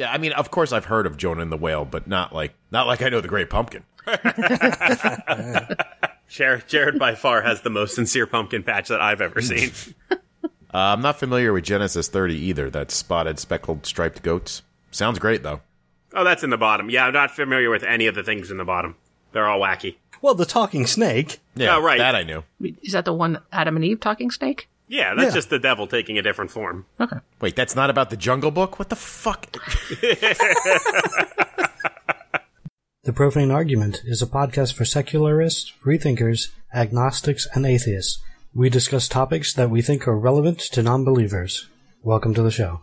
Yeah, I mean, of course I've heard of Jonah and the Whale, but not like not like I know the Great Pumpkin. Jared, Jared by far has the most sincere pumpkin patch that I've ever seen. Uh, I'm not familiar with Genesis 30 either. That spotted, speckled, striped goats. Sounds great though. oh, that's in the bottom. Yeah, I'm not familiar with any of the things in the bottom. They're all wacky. Well, the talking snake. Yeah, Oh, right. That I knew. Is that the one Adam and Eve talking snake? Yeah, that's Yeah. just the devil taking a different form. Okay. Wait, that's not about the Jungle Book. What the fuck? The Profane Argument is a podcast for secularists, freethinkers, agnostics, and atheists. We discuss topics that we think are relevant to non believers. Welcome to the show.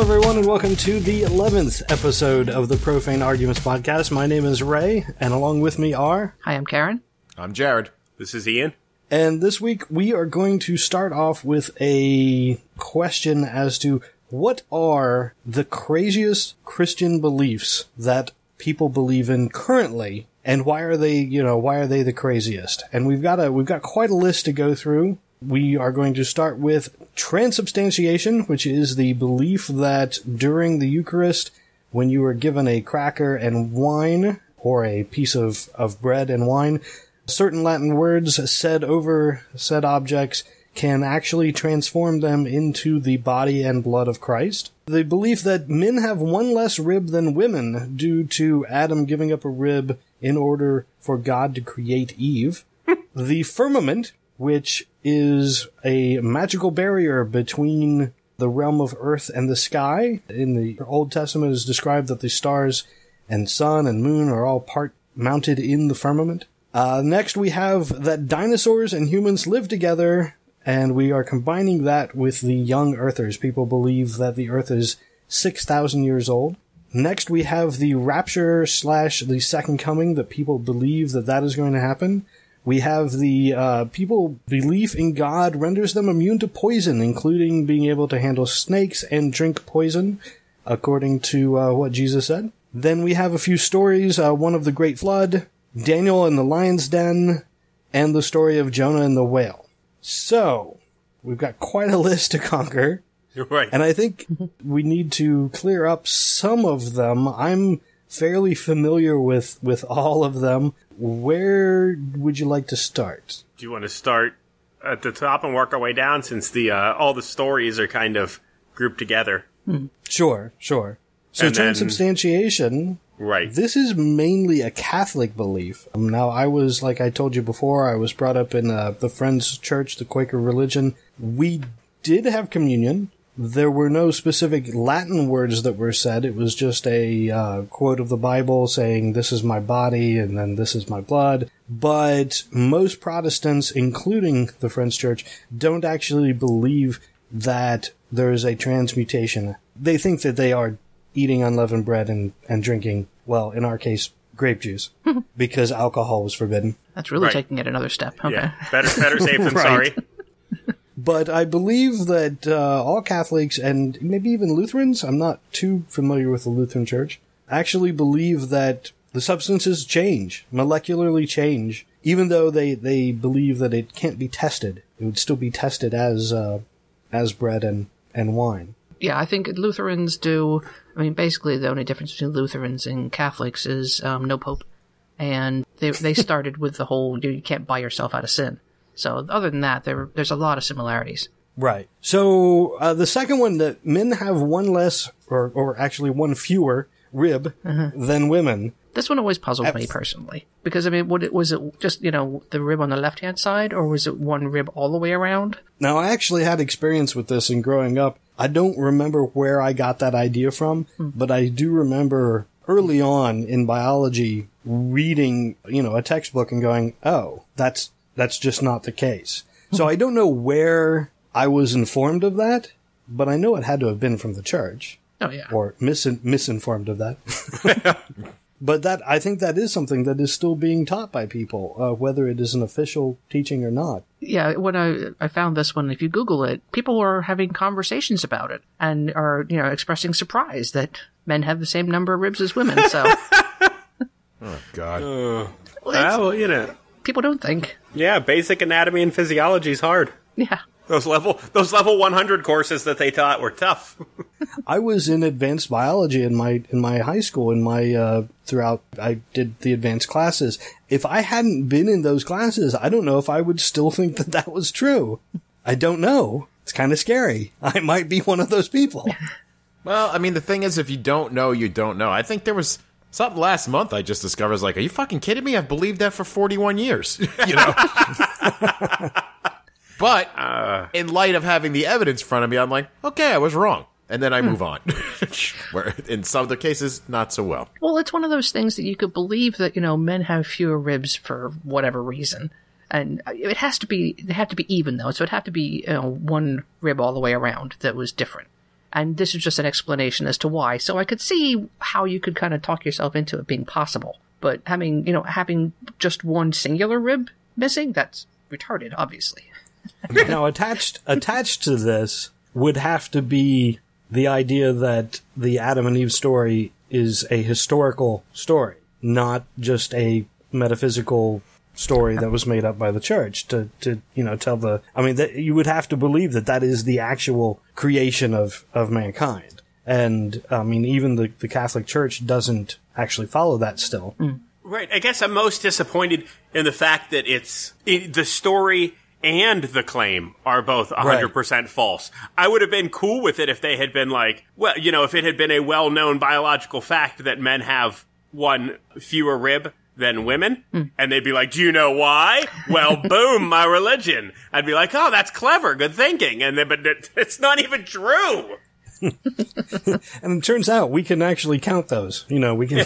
Hello, everyone, and welcome to the 11th episode of the Profane Arguments podcast. My name is Ray, and along with me are. Hi, I'm Karen. I'm Jared. This is Ian. And this week we are going to start off with a question as to what are the craziest Christian beliefs that people believe in currently and why are they, you know, why are they the craziest? And we've got a we've got quite a list to go through. We are going to start with transubstantiation, which is the belief that during the Eucharist when you are given a cracker and wine or a piece of, of bread and wine, certain Latin words said over said objects can actually transform them into the body and blood of Christ. The belief that men have one less rib than women due to Adam giving up a rib in order for God to create Eve. the firmament, which is a magical barrier between the realm of earth and the sky. In the Old Testament is described that the stars and sun and moon are all part mounted in the firmament. Uh, next, we have that dinosaurs and humans live together, and we are combining that with the young Earthers. People believe that the Earth is 6,000 years old. Next, we have the rapture slash the second coming that people believe that that is going to happen. We have the uh, people belief in God renders them immune to poison, including being able to handle snakes and drink poison, according to uh, what Jesus said. Then we have a few stories: uh, one of the Great Flood, Daniel and the Lion's Den, and the story of Jonah and the whale. So we've got quite a list to conquer. Right. And I think we need to clear up some of them. I'm fairly familiar with, with all of them. Where would you like to start? Do you want to start at the top and work our way down since the uh, all the stories are kind of grouped together? Sure, sure. So And then- transubstantiation, Right. this is mainly a Catholic belief. Um, now, I was, like I told you before, I was brought up in uh, the Friends Church, the Quaker religion. We did have communion. There were no specific Latin words that were said. It was just a uh, quote of the Bible saying, This is my body and then this is my blood. But most Protestants, including the Friends Church, don't actually believe that there is a transmutation. They think that they are eating unleavened bread and, and drinking, well, in our case, grape juice, because alcohol was forbidden. That's really Right. taking it another step. Okay. Yeah. Better better safe than Right. sorry. But I believe that uh, all Catholics and maybe even Lutherans, I'm not too familiar with the Lutheran Church, actually believe that the substances change, molecularly change, even though they, they believe that it can't be tested. It would still be tested as uh, as bread and, and wine. Yeah, I think Lutherans do. I mean, basically, the only difference between Lutherans and Catholics is um, no pope, and they they started with the whole you, you can't buy yourself out of sin. So other than that, there there's a lot of similarities. Right. So uh, the second one that men have one less, or or actually one fewer rib than women. This one always puzzled me personally because I mean, what it was it just you know the rib on the left hand side, or was it one rib all the way around? Now I actually had experience with this in growing up. I don't remember where I got that idea from, but I do remember early on in biology reading, you know, a textbook and going, "Oh, that's that's just not the case." So I don't know where I was informed of that, but I know it had to have been from the church Oh yeah, or mis- misinformed of that. But that I think that is something that is still being taught by people, uh, whether it is an official teaching or not. Yeah, when I I found this one, if you Google it, people are having conversations about it and are you know expressing surprise that men have the same number of ribs as women. So oh God. Well, you know, people don't think. yeah, basic anatomy and physiology is hard. Yeah. Those level those level 100 courses that they taught were tough. I was in advanced biology in my in my high school in my uh, throughout I did the advanced classes. If I hadn't been in those classes, I don't know if I would still think that that was true. I don't know. It's kind of scary. I might be one of those people. Well, I mean, the thing is, if you don't know, you don't know. I think there was something last month I just discovered. I was like, are you fucking kidding me? I've believed that for 41 years. you know? but uh. in light of having the evidence in front of me, I'm like, okay, I was wrong. And then I hmm. move on. Where in some other cases, not so well. Well, it's one of those things that you could believe that you know men have fewer ribs for whatever reason, and it has to be they have to be even though, so it have to be you know, one rib all the way around that was different. And this is just an explanation as to why. So I could see how you could kind of talk yourself into it being possible, but having you know having just one singular rib missing that's retarded, obviously. now attached attached to this would have to be the idea that the Adam and Eve story is a historical story, not just a metaphysical story that was made up by the church to, to you know tell the I mean that you would have to believe that that is the actual creation of of mankind and I mean even the the Catholic Church doesn't actually follow that still mm. Right. I guess I'm most disappointed in the fact that it's it, the story and the claim are both 100% false. I would have been cool with it if they had been like, well, you know, if it had been a well-known biological fact that men have one fewer rib than women, hmm. and they'd be like, "Do you know why?" well, boom, my religion. I'd be like, "Oh, that's clever, good thinking," and then, but it, it's not even true. and it turns out we can actually count those. You know we can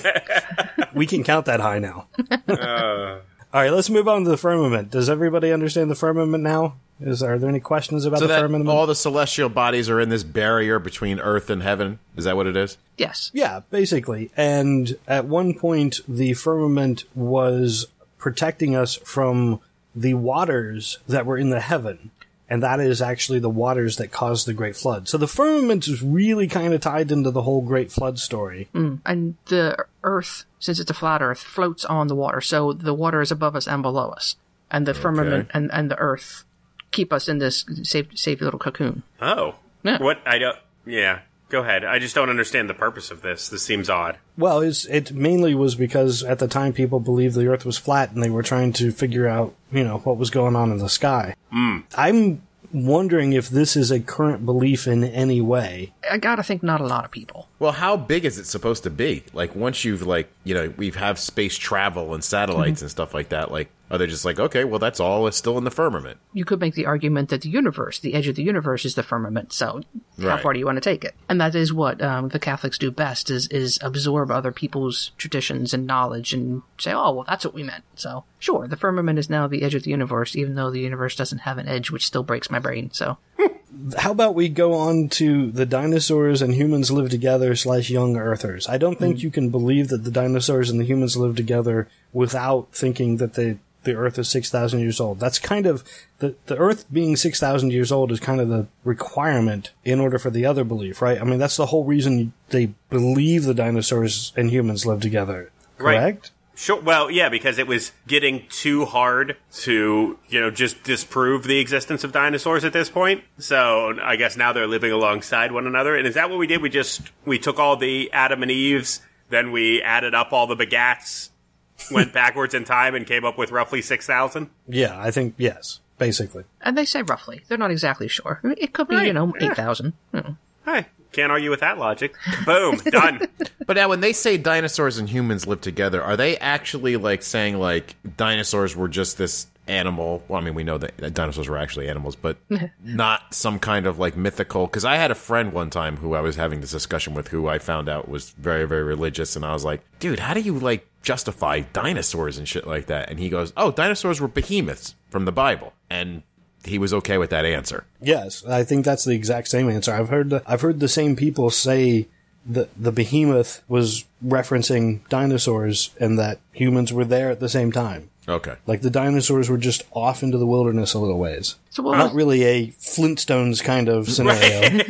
we can count that high now uh. All right, let's move on to the firmament. Does everybody understand the firmament now? Is are there any questions about So the that firmament? all the celestial bodies are in this barrier between earth and heaven. Is that what it is? Yes. yeah, basically. And at one point, the firmament was protecting us from the waters that were in the heaven. And that is actually the waters that caused the Great Flood. So the firmament is really kind of tied into the whole Great Flood story. Mm, and the Earth, since it's a flat Earth, floats on the water, so the water is above us and below us, and the firmament and, and the Earth keep us in this safe safe little cocoon. Oh, Yeah. what? I don't. Yeah, go ahead. I just don't understand the purpose of this. This seems odd. Well, it's, it mainly was because at the time people believed the Earth was flat and they were trying to figure out, you know, what was going on in the sky. Hmm. I'm wondering if this is a current belief in any way. I gotta think not a lot of people. Well, how big is it supposed to be? Like once you've like you know we've have space travel and satellites mm-hmm. and stuff like that. Like are they just like okay, well that's all is still in the firmament? You could make the argument that the universe, the edge of the universe, is the firmament. So, how Right. far do you want to take it? And that is what um, the Catholics do best: is is absorb other people's traditions and knowledge and say, "Oh, well, that's what we meant." So, sure, the firmament is now the edge of the universe, even though the universe doesn't have an edge, which still breaks my brain. So, How about we go on to the dinosaurs and humans live together slash young earthers? I don't think you can believe that the dinosaurs and the humans live together without thinking that the the Earth is six thousand years old. That's kind of the the Earth being six thousand years old is kind of the requirement in order for the other belief, right? I mean, that's the whole reason they believe the dinosaurs and humans live together. Right. Correct? Sure. Well, yeah, because it was getting too hard to, you know, just disprove the existence of dinosaurs at this point. So I guess now they're living alongside one another. And is that what we did? We just we took all the Adam and Eves, then we added up all the begats, went backwards in time, and came up with roughly six thousand. Yeah, I think yes, basically. and they say roughly; they're not exactly sure. It could be, you Right, know, yeah. eight thousand. Hmm. Hey, can't argue with that logic. Boom, done. But now when they say dinosaurs and humans live together, are they actually like saying like dinosaurs were just this animal? Well, I mean, we know that that dinosaurs were actually animals, but not some kind of like mythical. Because I had a friend one time who I was having this discussion with, who I found out was very, very religious, and I was like, dude, how do you like justify dinosaurs and shit like that? And he goes, oh, dinosaurs were behemoths from the Bible, and he was okay with that answer. Yes, I think that's the exact same answer. I've heard the, I've heard the same people say the the behemoth was referencing dinosaurs and that humans were there at the same time. Okay. Like the dinosaurs were just off into the wilderness a little ways. So what Not was, really a Flintstones kind of scenario.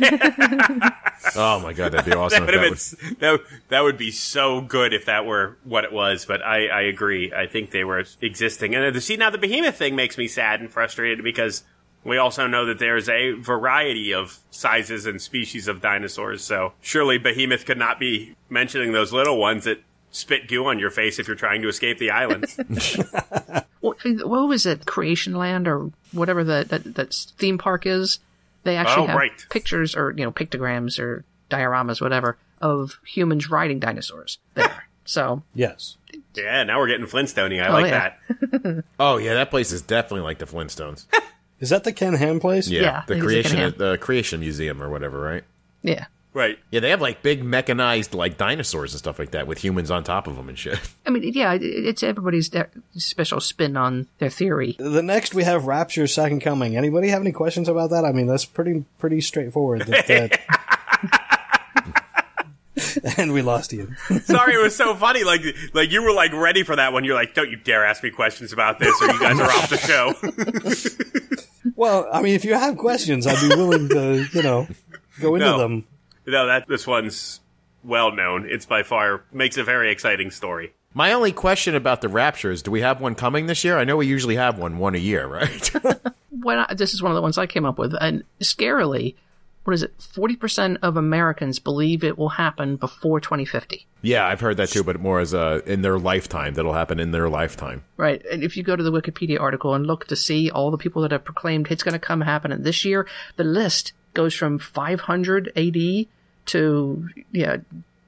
Oh my god, that'd be awesome. That if would... That, been, that, that would be so good if that were what it was, but I, I agree. I think they were existing. And to see now the behemoth thing makes me sad and frustrated because we also know that there's a variety of sizes and species of dinosaurs. So surely behemoth could not be mentioning those little ones that spit goo on your face if you're trying to escape the island. what, what was it? Creation Land or whatever the, that, that theme park is? They actually Oh, have right. pictures or, you know, pictograms or dioramas, whatever, of humans riding dinosaurs there. So, yes. yeah, now we're getting Flintstone I Oh, like yeah. that. oh yeah, that place is definitely like the Flintstones. Is that the Ken Ham place? Yeah, Yeah, the think it's like creation, an ant. the creation museum or whatever, right? yeah. Right. Yeah, they have like big mechanized like dinosaurs and stuff like that with humans on top of them and shit. I mean, yeah, it's everybody's special spin on their theory. The next we have Rapture's Second Coming. Anybody have any questions about that? I mean, that's pretty pretty straightforward. That, that- and we lost you. Sorry, it was so funny. Like, like you were like ready for that one. You're like, don't you dare ask me questions about this, or you guys are off the show. Well, I mean, if you have questions, I'd be willing to, you know, go into No. them. No, that this one's well known. It's by far makes a very exciting story. My only question about the Rapture is, do we have one coming this year? I know we usually have one one a year, right? When I, this is one of the ones I came up with, and scarily, what is it? Forty percent of Americans believe it will happen before 2050. yeah, I've heard that too, but more as a in their lifetime. That'll happen in their lifetime. Right. And if you go to the Wikipedia article and look to see all the people that have proclaimed it's going to come happen in this year, the list goes from 500 AD to yeah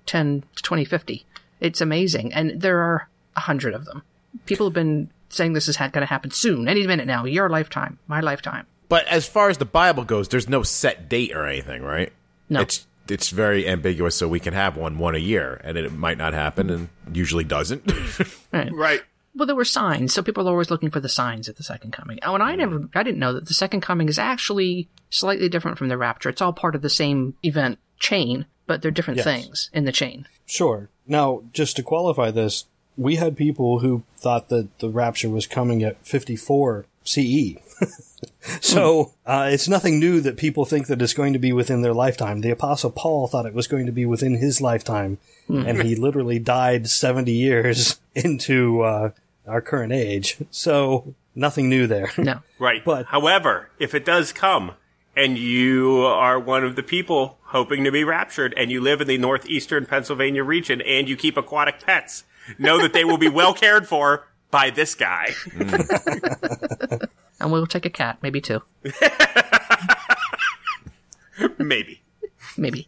10 to 2050. It's amazing, and there are a hundred of them. People have been saying this is ha- going to happen soon, any minute now, your lifetime, my lifetime. But as far as the Bible goes, there's no set date or anything, right? No. It's it's very ambiguous, so we can have one one a year, and it might not happen, and usually doesn't. Right. Well, there were signs, so people are always looking for the signs of the second coming. Oh, and I never, I didn't know that the second coming is actually slightly different from the rapture. It's all part of the same event chain, but they're different Yes. things in the chain. Sure. Now, just to qualify this, we had people who thought that the rapture was coming at 54 CE. so, uh, it's nothing new that people think that it's going to be within their lifetime. The apostle Paul thought it was going to be within his lifetime, and he literally died 70 years into, uh, our current age. So, nothing new there. No. Right. But- however, if it does come and you are one of the people hoping to be raptured and you live in the northeastern Pennsylvania region and you keep aquatic pets, know that they will be well cared for by this guy. And we'll take a cat, maybe two, Maybe. maybe.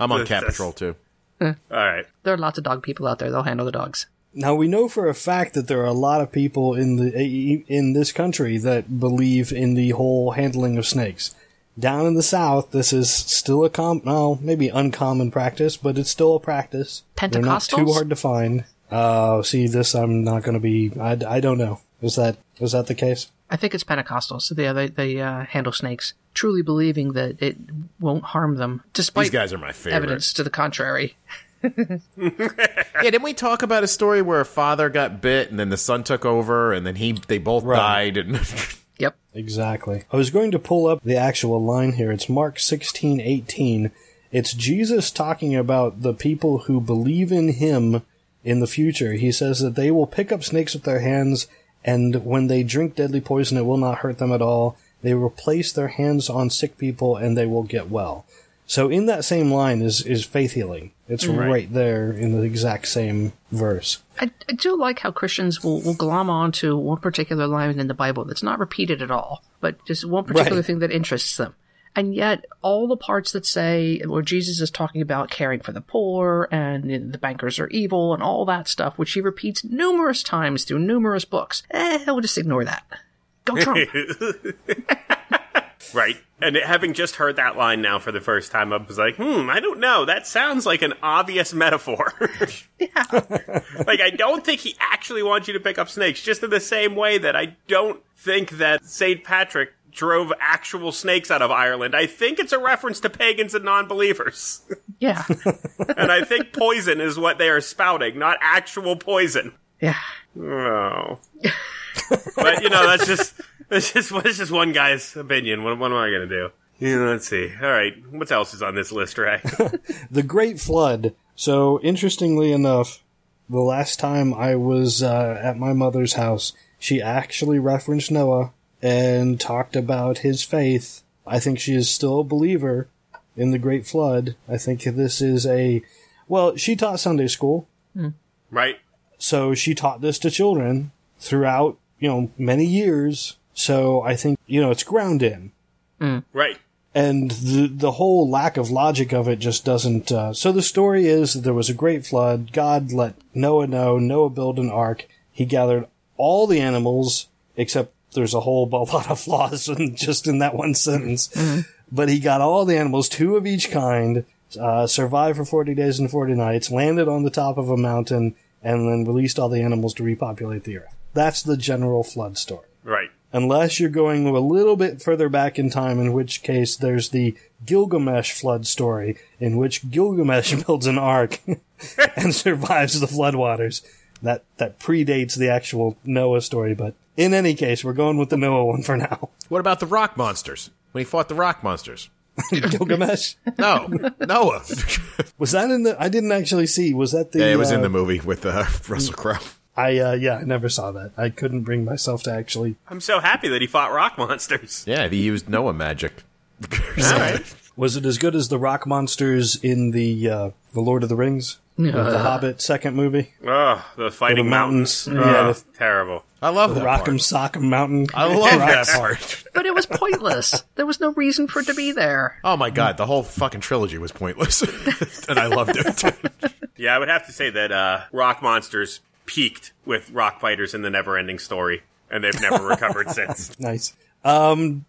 I'm on Cat That's- Patrol too. Eh. All right. There are lots of dog people out there. They'll handle the dogs. Now we know for a fact that there are a lot of people in the in this country that believe in the whole handling of snakes. Down in the south, this is still a com no maybe uncommon practice, but it's still a practice. They're not too Pentecostals? hard to find. Uh, see, this I'm not going to be. I, I don't know. Is that is that the case? I think it's Pentecostals. So they, they, they uh, handle snakes, truly believing that it won't harm them, despite These guys are my favorite. evidence to the contrary. Yeah, didn't we talk about a story where a father got bit and then the son took over and then he they both Right. died and Yep. Exactly. I was going to pull up the actual line here. It's Mark sixteen eighteen. It's Jesus talking about the people who believe in him in the future. He says that they will pick up snakes with their hands, and when they drink deadly poison, it will not hurt them at all. They will place their hands on sick people, and they will get well. So in that same line is, is faith healing. It's right. there in the exact same verse. I, I do like how Christians will, will glom onto one particular line in the Bible that's not repeated at all, but just one particular Right. thing that interests them. And yet, all the parts that say where Jesus is talking about caring for the poor and you know, the bankers are evil and all that stuff, which he repeats numerous times through numerous books, eh, we'll just ignore that. Go Trump. Right. And having just heard that line now for the first time, I was like, hmm, I don't know. That sounds like an obvious metaphor. Yeah. like, I don't think he actually wants you to pick up snakes, just in the same way that I don't think that St. Patrick drove actual snakes out of Ireland. I think it's a reference to pagans and non believers. Yeah. and I think poison is what they are spouting, not actual poison. Yeah. Oh. but you know, that's just that's just that's just one guy's opinion. What, what am I gonna do? Yeah, let's see. All right, what else is on this list, Ray? the Great Flood. So, interestingly enough, the last time I was uh, at my mother's house, she actually referenced Noah and talked about his faith. I think she is still a believer in the Great Flood. I think this is a well, she taught Sunday school, right? so she taught this to children throughout, you know, many years. So I think, you know, it's ground in. Right. and the the whole lack of logic of it just doesn't. Uh, so the story is that there was a great flood. God let Noah know. Noah built an ark. He gathered all the animals, except there's a whole a lot of flaws in, just in that one sentence. But he got all the animals, two of each kind, uh, survived for 40 days and 40 nights, landed on the top of a mountain, and then released all the animals to repopulate the earth. That's the general flood story Right. Unless you're going a little bit further back in time, in which case there's the Gilgamesh flood story, in which Gilgamesh builds an ark and survives the floodwaters. That that predates the actual Noah story, but in any case, we're going with the Noah one for now. What about the rock monsters? When he fought the rock monsters? Gilgamesh No, Noah. was that in the? I didn't actually see. Was that the? yeah, it was in uh, the movie with uh, Russell Crowe. I uh, yeah, I never saw that. I couldn't bring myself to actually. I'm so happy that he fought rock monsters. Yeah, he used Noah magic. All right. Was it as good as the rock monsters in the uh, the Lord of the Rings, the Hobbit second movie? Oh, the fighting The mountains. mountains. Yeah, the- terrible. I love that Rock'em part. Sock'em Mountain. I love that part. But it was pointless. there was no reason for it to be there. Oh my god, the whole fucking trilogy was pointless, and I loved it. Yeah, I would have to say that uh, rock monsters peaked with rock fighters in the Never-Ending Story, and they've never recovered since. Nice. Um,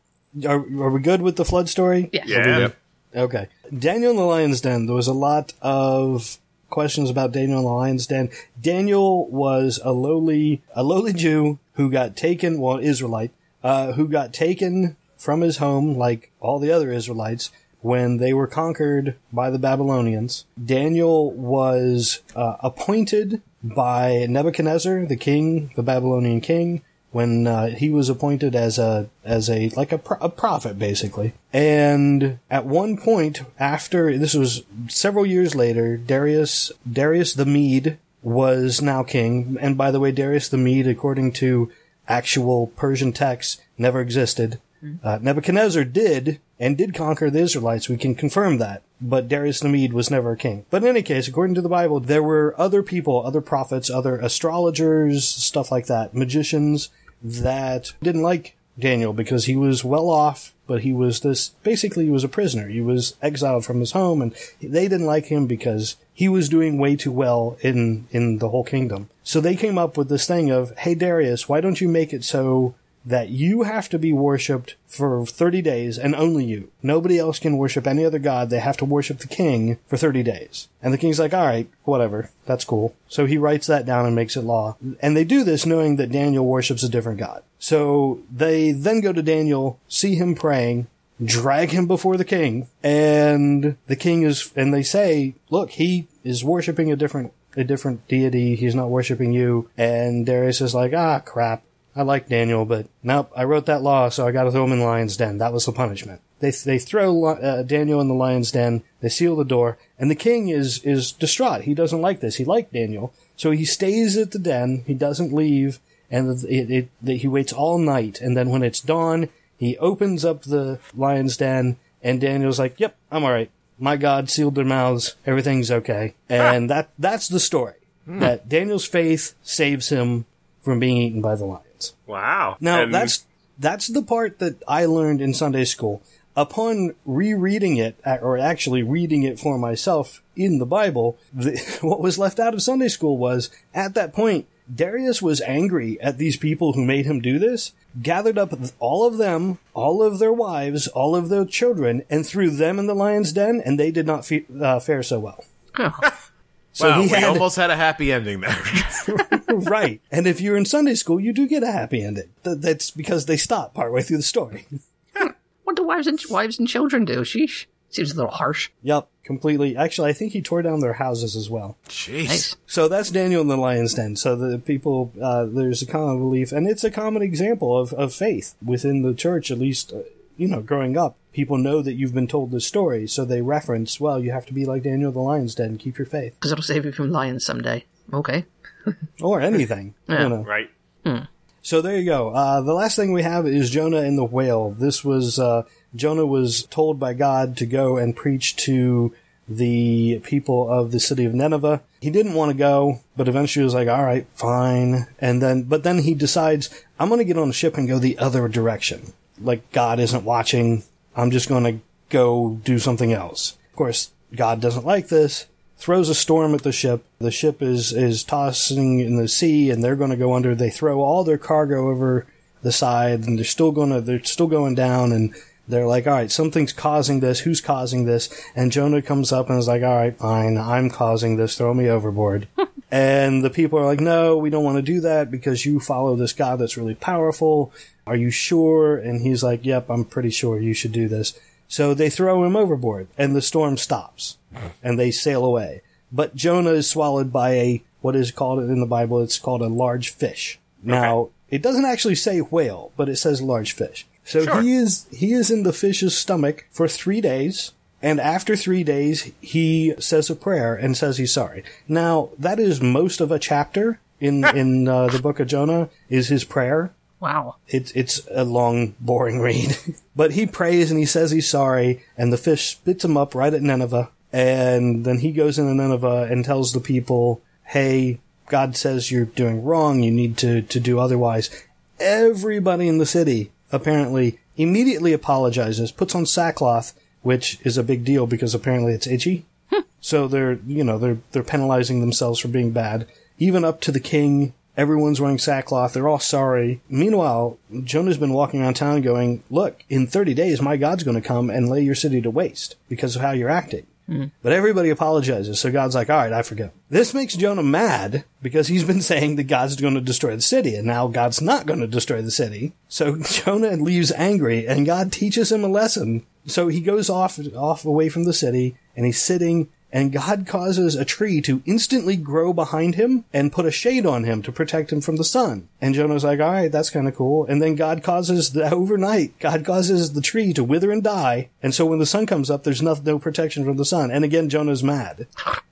are, are we good with the flood story? Yeah. Yeah. Yep. Okay. Daniel in the Lion's Den. There was a lot of questions about Daniel in the Lion's Den. Daniel was a lowly, a lowly Jew who got taken, well, Israelite, uh, who got taken from his home, like all the other Israelites, when they were conquered by the Babylonians. Daniel was uh, appointed by Nebuchadnezzar, the king, the Babylonian king, when uh, he was appointed as a as a like a, pro- a prophet basically. And at one point after this was several years later darius darius the mede was now king. And by the way darius the mede according to actual persian texts never existed. Uh, nebuchadnezzar did and did conquer the israelites. We can confirm that but darius the mede was never a king but in any case according to the bible there were other people other prophets other astrologers stuff like that magicians that didn't like Daniel because he was well off, but he was this basically he was a prisoner. He was exiled from his home and they didn't like him because he was doing way too well in in the whole kingdom. So they came up with this thing of, "Hey Darius, why don't you make it so that you have to be worshipped for 30 days and only you. Nobody else can worship any other god. They have to worship the king for 30 days. And the king's like, all right, whatever. That's cool. So he writes that down and makes it law. And they do this knowing that Daniel worships a different god. So they then go to Daniel, see him praying, drag him before the king, and the king is, and they say, look, he is worshiping a different, a different deity. He's not worshiping you. And Darius is like, ah, crap. I like Daniel, but nope, I wrote that law, so I gotta throw him in the lion's den. That was the punishment. They, they throw uh, Daniel in the lion's den, they seal the door, and the king is, is distraught. He doesn't like this. He liked Daniel. So he stays at the den, he doesn't leave, and it, it, it, he waits all night, and then when it's dawn, he opens up the lion's den, and Daniel's like, yep, I'm alright. My God sealed their mouths, everything's okay. And that, that's the story. That Daniel's faith saves him from being eaten by the lions. Wow. Now And- that's that's the part that I learned in Sunday school. Upon rereading it, or actually reading it for myself in the Bible, the, what was left out of Sunday school was at that point Darius was angry at these people who made him do this, gathered up all of them, all of their wives, all of their children, and threw them in the lion's den, and they did not fe- uh, fare so well. Oh, So wow, he we had almost had a happy ending there. right, and if you're in Sunday school, you do get a happy ending. Th- that's because they stop partway through the story. what do wives and wives and children do? Sheesh. Seems a little harsh. Yep, completely. Actually, I think he tore down their houses as well. Jeez. Nice. So that's Daniel in the Lion's Den. So the people, uh, there's a common belief, and it's a common example of, of faith within the church, at least, uh, you know, growing up. People know that you've been told this story, so they reference, well, you have to be like Daniel the Lion's Den, keep your faith. Because it'll save you from lions someday. Okay. Or anything. Yeah. You know. Right. So there you go. Uh, the last thing we have is Jonah and the whale. This was, uh, Jonah was told by God to go and preach to the people of the city of Nineveh. He didn't want to go, but eventually was like, all right, fine. And then, but then he decides, I'm going to get on a ship and go the other direction. Like God isn't watching. I'm just going to go do something else. Of course, God doesn't like this throws a storm at the ship. The ship is is tossing in the sea, and they're going to go under. They throw all their cargo over the side, and they're still going to they're still going down. And they're like, "All right, something's causing this. Who's causing this?" And Jonah comes up and is like, "All right, fine, I'm causing this. Throw me overboard." and the people are like, "No, we don't want to do that because you follow this God that's really powerful. Are you sure?" And he's like, "Yep, I'm pretty sure you should do this." So they throw him overboard, and the storm stops, and they sail away. But Jonah is swallowed by a what is called in the Bible. It's called a large fish. Now it doesn't actually say whale, but it says large fish. So Sure. he is he is in the fish's stomach for three days, and after three days he says a prayer and says he's sorry. Now that is most of a chapter in in uh, the book of Jonah is his prayer. Wow. It's it's a long, boring read. but he prays and he says he's sorry, and the fish spits him up right at Nineveh. And then he goes into Nineveh and tells the people, "Hey, God says you're doing wrong. You need to to do otherwise." Everybody in the city apparently immediately apologizes, puts on sackcloth, which is a big deal because apparently it's itchy. So they're, you know, they're they're penalizing themselves for being bad. Even up to the king, everyone's wearing sackcloth. They're all sorry. Meanwhile, Jonah's been walking around town going, "Look, in 30 days my God's going to come and lay your city to waste because of how you're acting." Hmm. But everybody apologizes, so God's like, "All right, I forgive." This makes Jonah mad because he's been saying that God's going to destroy the city, and now God's not going to destroy the city. So Jonah leaves angry, and God teaches him a lesson. So he goes off off away from the city, and he's sitting and God causes a tree to instantly grow behind him and put a shade on him to protect him from the sun. And Jonah's like, all right, that's kind of cool. And then God causes the overnight, God causes the tree to wither and die. And so when the sun comes up, there's no, no protection from the sun. And again, Jonah's mad.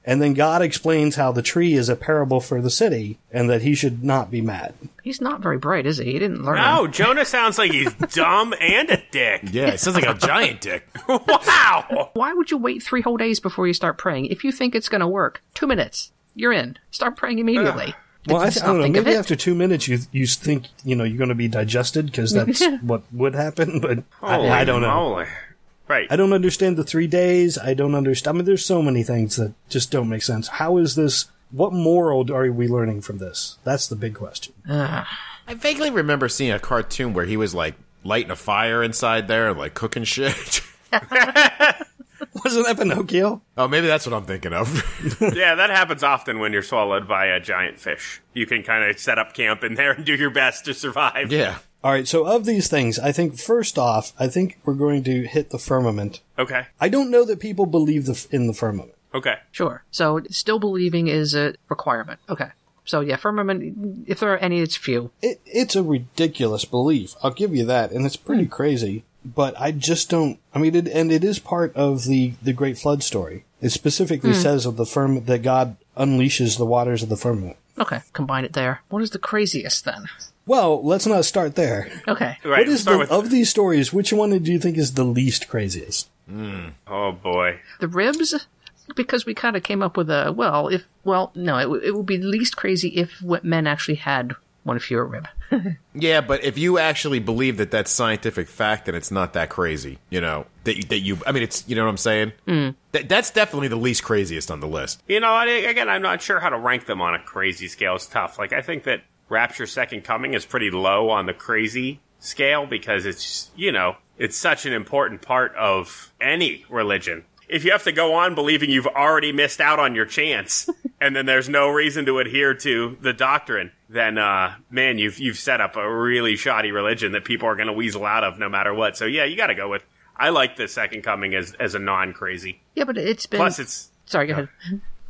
And then God explains how the tree is a parable for the city and that he should not be mad. He's not very bright, is he? He didn't learn. No, Jonah sounds like he's dumb and a dick. Yeah, it sounds like a giant dick. Wow. Why would you wait three whole days before you start praying? If you think it's going to work, two minutes, you're in. Start praying immediately. Well, I, Let's I don't know. Maybe after two minutes, you you think you know you're going to be digested because that's what would happen. But Holy I, I don't know. moly. Right. I don't understand the three days. I don't understand. I mean, there's so many things that just don't make sense. How is this? What moral are we learning from this? That's the big question. Uh, I vaguely remember seeing a cartoon where he was like lighting a fire inside there and like cooking shit. Wasn't that Pinocchio? oh, maybe that's what I'm thinking of. yeah, that happens often when you're swallowed by a giant fish. You can kind of set up camp in there and do your best to survive. yeah. All right. So of these things, I think first off, I think we're going to hit the firmament. Okay. I don't know that people believe the, in the firmament. Okay. sure. So still believing is a requirement. Okay. So yeah, firmament. If there are any, it's few. It, it's a ridiculous belief. I'll give you that, and it's pretty crazy. But I just don't. I mean, it, and it is part of the the Great Flood story. It specifically hmm. says of the firm that God unleashes the waters of the firmament. Okay, combine it there. What is the craziest then? Well, let's not start there. Okay. Right. what is start the, with, of these stories? Which one do you think is the least craziest? oh boy. The ribs, because we kind of came up with a well, if well, no, it, w- it would be the least crazy if what men actually had one fewer rib. Yeah, but if you actually believe that that's scientific fact, then it's not that crazy. You know that you, that you. I mean, it's you know what I'm saying. Mm. That, that's definitely the least craziest on the list. You know, I, again, I'm not sure how to rank them on a crazy scale. It's tough. Like, I think that Rapture Second Coming is pretty low on the crazy scale because it's, you know, it's such an important part of any religion. If you have to go on believing you've already missed out on your chance, and then there's no reason to adhere to the doctrine, then uh, man, you've you've set up a really shoddy religion that people are going to weasel out of no matter what. So yeah, you got to go with I like the Second Coming as as a non crazy. Yeah, but it's been. Plus, it's sorry, go ahead.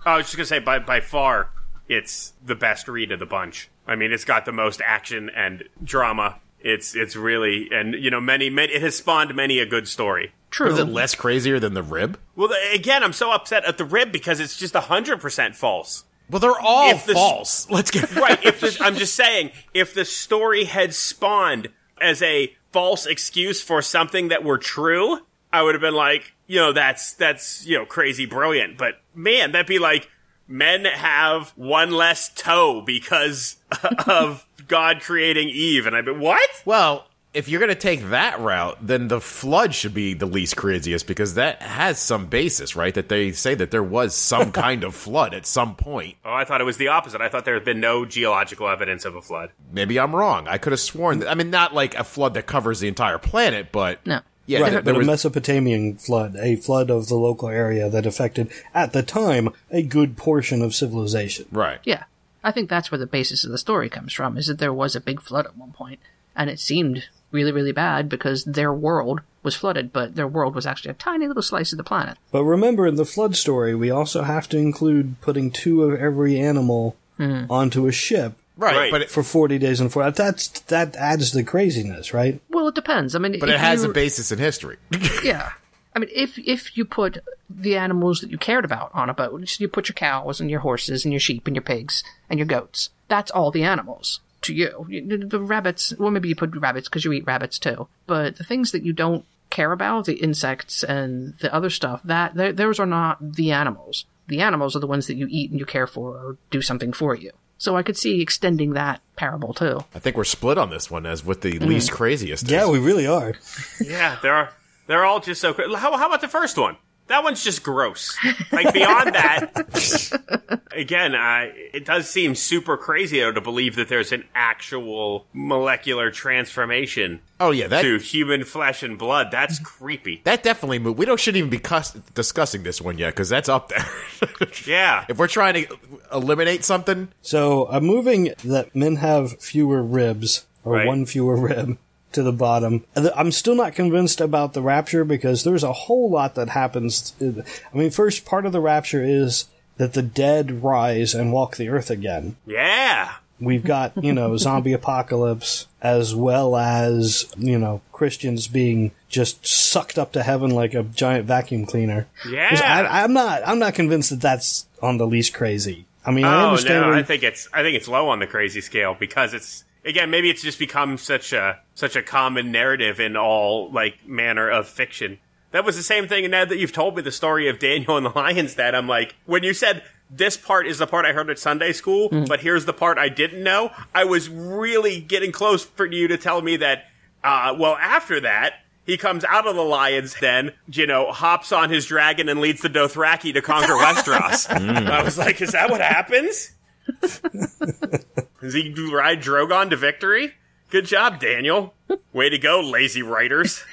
I was just gonna say by by far it's the best read of the bunch. I mean, it's got the most action and drama. It's it's really and you know many many it has spawned many a good story. True. Is it less crazier than the rib? Well, th- again, I'm so upset at the rib because it's just hundred percent false. Well, they're all If the- false. Let's get Right. If the, I'm just saying, if the story had spawned as a false excuse for something that were true, I would have been like, you know, that's that's you know crazy brilliant. But man, that'd be like men have one less toe because of God creating Eve, and I'd be what? Well, if you're going to take that route, then the flood should be the least craziest because that has some basis, right? That they say that there was some kind of flood at some point. Oh, I thought it was the opposite. I thought there had been no geological evidence of a flood. Maybe I'm wrong. I could have sworn that. I mean, not like a flood that covers the entire planet, but No. Yeah, Right, there, but there a was. Mesopotamian flood, a flood of the local area that affected, at the time, a good portion of civilization. right. Yeah. I think that's where the basis of the story comes from, is that there was a big flood at one point, and it seemed really, really bad because their world was flooded, but their world was actually a tiny little slice of the planet. But remember, in the flood story, we also have to include putting two of every animal hmm. onto a ship Right, Right. but it, for 40 days and four. That's, that adds the craziness, right? Well, it depends. I mean, but it has you- a basis in history. Yeah. I mean, if if you put the animals that you cared about on a boat, so you put your cows and your horses and your sheep and your pigs and your goats, that's all the animals to you. You- The rabbits, well, maybe you put rabbits because you eat rabbits too. But the things that you don't care about, the insects and the other stuff, that those are not the animals. The animals are the ones that you eat and you care for or do something for you. So I could see extending that parable too. I think we're split on this one as with the mm. least craziest. Yeah, we really are. Yeah, they're they're all just so. cra- How how about the first one? That one's just gross. Like beyond that, again, I, it does seem super crazy though to believe that there's an actual molecular transformation Oh yeah, that to human flesh and blood. That's creepy. that definitely moved. We don't shouldn't even be cus- discussing this one yet because that's up there. Yeah. if we're trying to eliminate something, So I'm moving that men have fewer ribs, or Right. one fewer rib, to the bottom. I'm still not convinced about the rapture because there's a whole lot that happens. I mean, first part of the rapture is that the dead rise and walk the earth again. Yeah. We've got, you know, zombie apocalypse as well as, you know, Christians being just sucked up to heaven like a giant vacuum cleaner. Yeah. I, I'm not, I'm not convinced that that's on the least crazy. I mean, I Oh understand. no, I think it's I think it's low on the crazy scale because it's again maybe it's just become such a such a common narrative in all like manner of fiction. That was the same thing. And now that you've told me the story of Daniel and the Lions, that I'm like, when you said this part is the part I heard at Sunday school, but here's the part I didn't know, I was really getting close for you to tell me that. Uh, well, after that. He comes out of the lions, then, you know, hops on his dragon and leads the Dothraki to conquer Westeros. I was like, is that what happens? Does he ride Drogon to victory? Good job, Daniel. Way to go, lazy writers.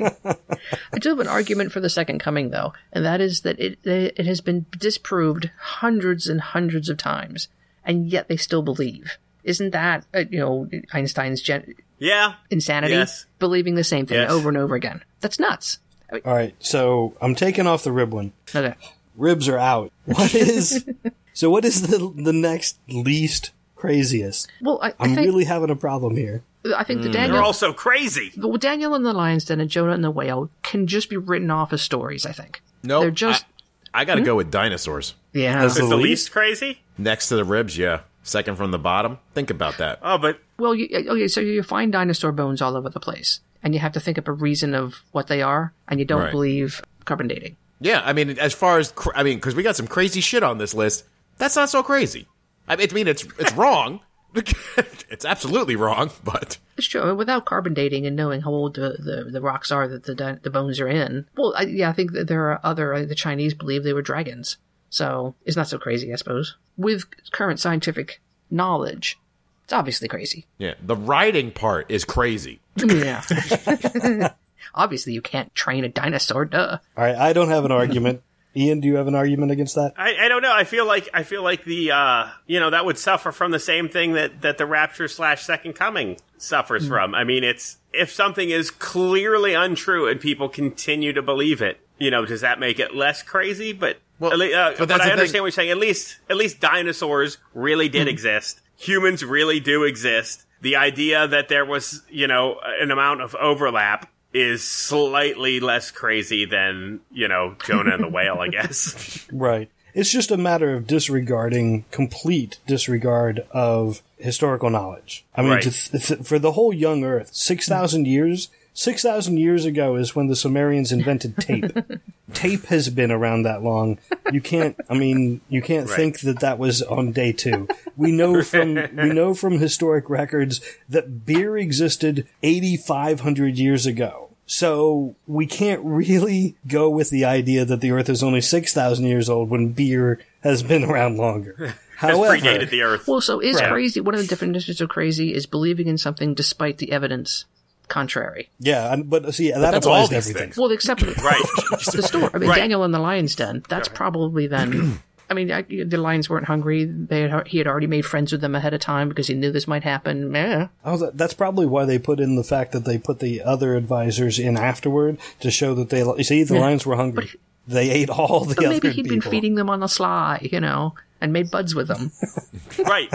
I do have an argument for the second coming, though, and that is that it it has been disproved hundreds and hundreds of times, and yet they still believe. Isn't that uh, you know Einstein's gen- Yeah. insanity? Yes. Believing the same thing Yes. over and over again. That's nuts. All right, so I'm taking off the rib one. Okay. Ribs are out. What is so? What is the the next least craziest? Well, I, I I'm think really having a problem here. I think the They're Daniel, all so crazy. well, Daniel and the Lion's Den and Jonah and the Whale can just be written off as stories. I think. no, They're just I, I got to hmm? go with dinosaurs yeah. As It's the least? least crazy? next to the ribs. Yeah, second from the bottom. Think about that. Oh, but Well, you, uh, okay, so you find dinosaur bones all over the place, and you have to think up a reason of what they are, and you don't Right. believe carbon dating. Yeah, I mean, as far as cr- I mean, because we got some crazy shit on this list. That's not so crazy. I mean, I mean it's it's wrong. it's absolutely wrong, but It's true. I Without carbon dating and knowing how old the, the, the rocks are that the the bones are in, well, I, yeah, I think that there are other. uh, the Chinese believe they were dragons, so it's not so crazy, I suppose. With current scientific knowledge, it's obviously crazy. yeah, the writing part is crazy. Yeah. obviously, you can't train a dinosaur. Duh. All right, I don't have an argument. Ian, do you have an argument against that? I, I don't know. I feel like I feel like the uh, you know that would suffer from the same thing that that the rapture slash second coming suffers Hmm. from. I mean, it's if something is clearly untrue and people continue to believe it, you know, does that make it less crazy? But Well, at le- uh, but but, I understand thing. what you're saying. At least at least dinosaurs really did exist. Humans really do exist. The idea that there was you know an amount of overlap is slightly less crazy than you know Jonah and the whale, I guess. Right. It's just a matter of disregarding, complete disregard of historical knowledge. I mean, Right. to th- for the whole young Earth, 6,000 years, 6,000 years ago is when the Sumerians invented tape. tape has been around that long. You can't, I mean, you can't Right. think that that was on day two. We know from, we know from historic records that beer existed 8,500 years ago. So we can't really go with the idea that the Earth is only 6,000 years old when beer has been around longer. Has However, predated the Earth. Well, so is Right. crazy. One of the definitions of crazy is believing in something despite the evidence contrary. yeah, but see, that that's applies all to everything. things. Well, except right. the story. I mean, Right. Daniel and the Lion's Den. That's probably then. I mean, I, the lions weren't hungry. They had, he had already made friends with them ahead of time because he knew this might happen. Yeah. Oh, that's probably why they put in the fact that they put the other advisors in afterward to show that they. You see, the Yeah. lions were hungry. They ate all the But other maybe he'd people. been feeding them on the sly, you know, and made buds with them. right.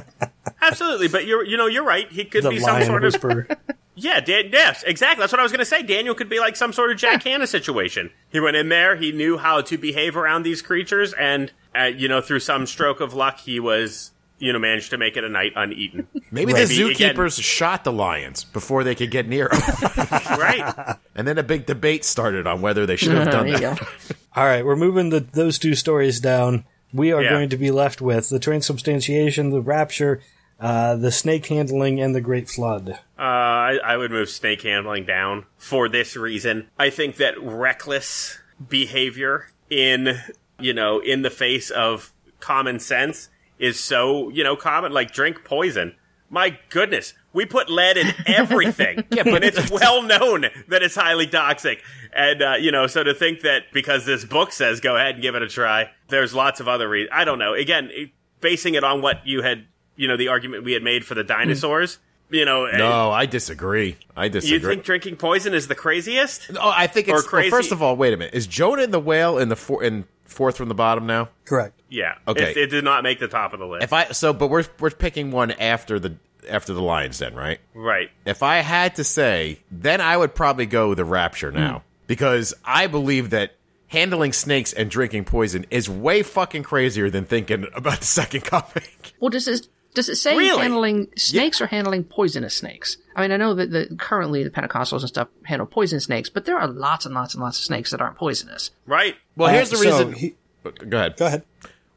Absolutely, but you're you know you're right. He could the be some lion sort of whisperer. yeah. Dan- yes, exactly. That's what I was going to say. Daniel could be like some sort of Jack Hanna situation. He went in there. He knew how to behave around these creatures, and uh, you know through some stroke of luck, he was you know managed to make it a night uneaten. Maybe Right. the Maybe, again- zookeepers shot the lions before they could get near them. right. and then a big debate started on whether they should have done that. All right, we're moving the, those two stories down. We are Yeah. going to be left with the transubstantiation, the rapture, uh, the snake handling, and the great flood. Uh, I, I would move snake handling down for this reason. I think that reckless behavior in, you know, in the face of common sense is so, you know, common. Like drink poison. My goodness, we put lead in everything. yeah, but it's well known that it's highly toxic. And, uh, you know, so to think that because this book says go ahead and give it a try, there's lots of other reasons. I don't know. Again, basing it on what you had, you know, the argument we had made for the dinosaurs, you know, No, I disagree. I disagree. you think drinking poison is the craziest? oh, I think or it's. Well, first of all, wait a minute. Is Jonah and the whale in the four, in fourth from the bottom now? Correct. Yeah. Okay. It, it did not make the top of the list. If I so, but we're we're picking one after the after the lions, then, right? right. If I had to say, then I would probably go the rapture now hmm. because I believe that handling snakes and drinking poison is way fucking crazier than thinking about the second coming. Well, does it does it say Really? handling snakes or handling poisonous snakes? I mean, I know that the, currently the Pentecostals and stuff handle poisonous snakes, but there are lots and lots and lots of snakes that aren't poisonous. Right. Well, here's the Uh, so reason. he- go ahead. go ahead.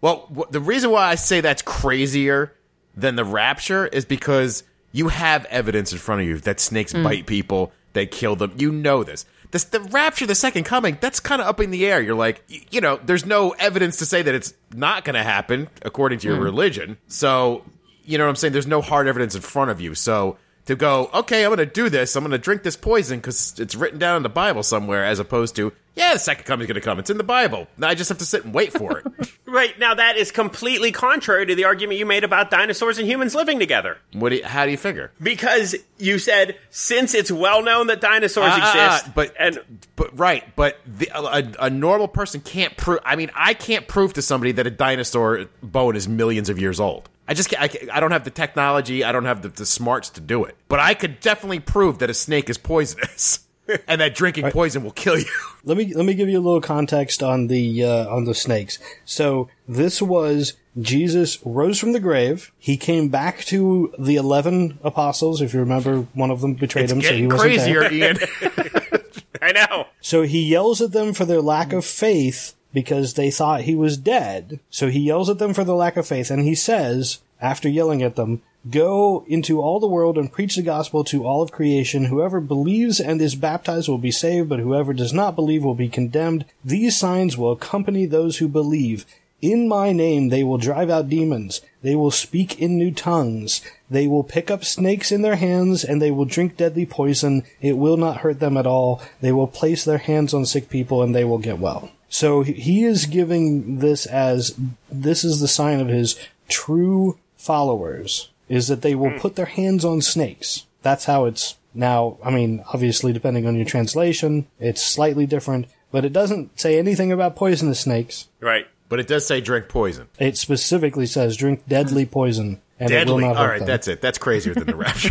Well, wh- the reason why I say that's crazier than the rapture is because you have evidence in front of you that snakes bite people, they kill them. You know this. This the rapture, the second coming, that's kind of up in the air. You're like, y- you know, there's no evidence to say that it's not going to happen according to your religion. So, you know what I'm saying? There's no hard evidence in front of you. So to go, okay, I'm going to do this. I'm going to drink this poison because it's written down in the Bible somewhere, as opposed to, yeah, the second coming is going to come. It's in the Bible. Now I just have to sit and wait for it. Right. Now that is completely contrary to the argument you made about dinosaurs and humans living together. what do you, how do you figure? Because you said since it's well known that dinosaurs ah, exist, but and but right, but the, a, a normal person can't prove. I mean, I can't prove to somebody that a dinosaur bone is millions of years old. I just can't, I, I don't have the technology. I don't have the, the smarts to do it. But I could definitely prove that a snake is poisonous. And that drinking poison will kill you. Let me let me give you a little context on the uh, on the snakes. So this was Jesus rose from the grave. He came back to the eleven apostles. If you remember, one of them betrayed It's him, so he wasn't there. crazier, Ian. I know. So he yells at them for their lack of faith because they thought he was dead. So he yells at them for their lack of faith, and he says, after yelling at them, Go into all the world and preach the gospel to all of creation. Whoever believes and is baptized will be saved, but whoever does not believe will be condemned. These signs will accompany those who believe. In my name they will drive out demons. They will speak in new tongues. They will pick up snakes in their hands and they will drink deadly poison. It will not hurt them at all. They will place their hands on sick people and they will get well. So he- he is giving this as this is the sign of his true followers is that they will hmm. put their hands on snakes. That's how it's now. I mean, obviously, depending on your translation, it's slightly different, but it doesn't say anything about poisonous snakes. Right. But it does say drink poison. It specifically says drink deadly poison, and it will Deadly. not All hurt right, them. that's it. That's crazier than the rapture.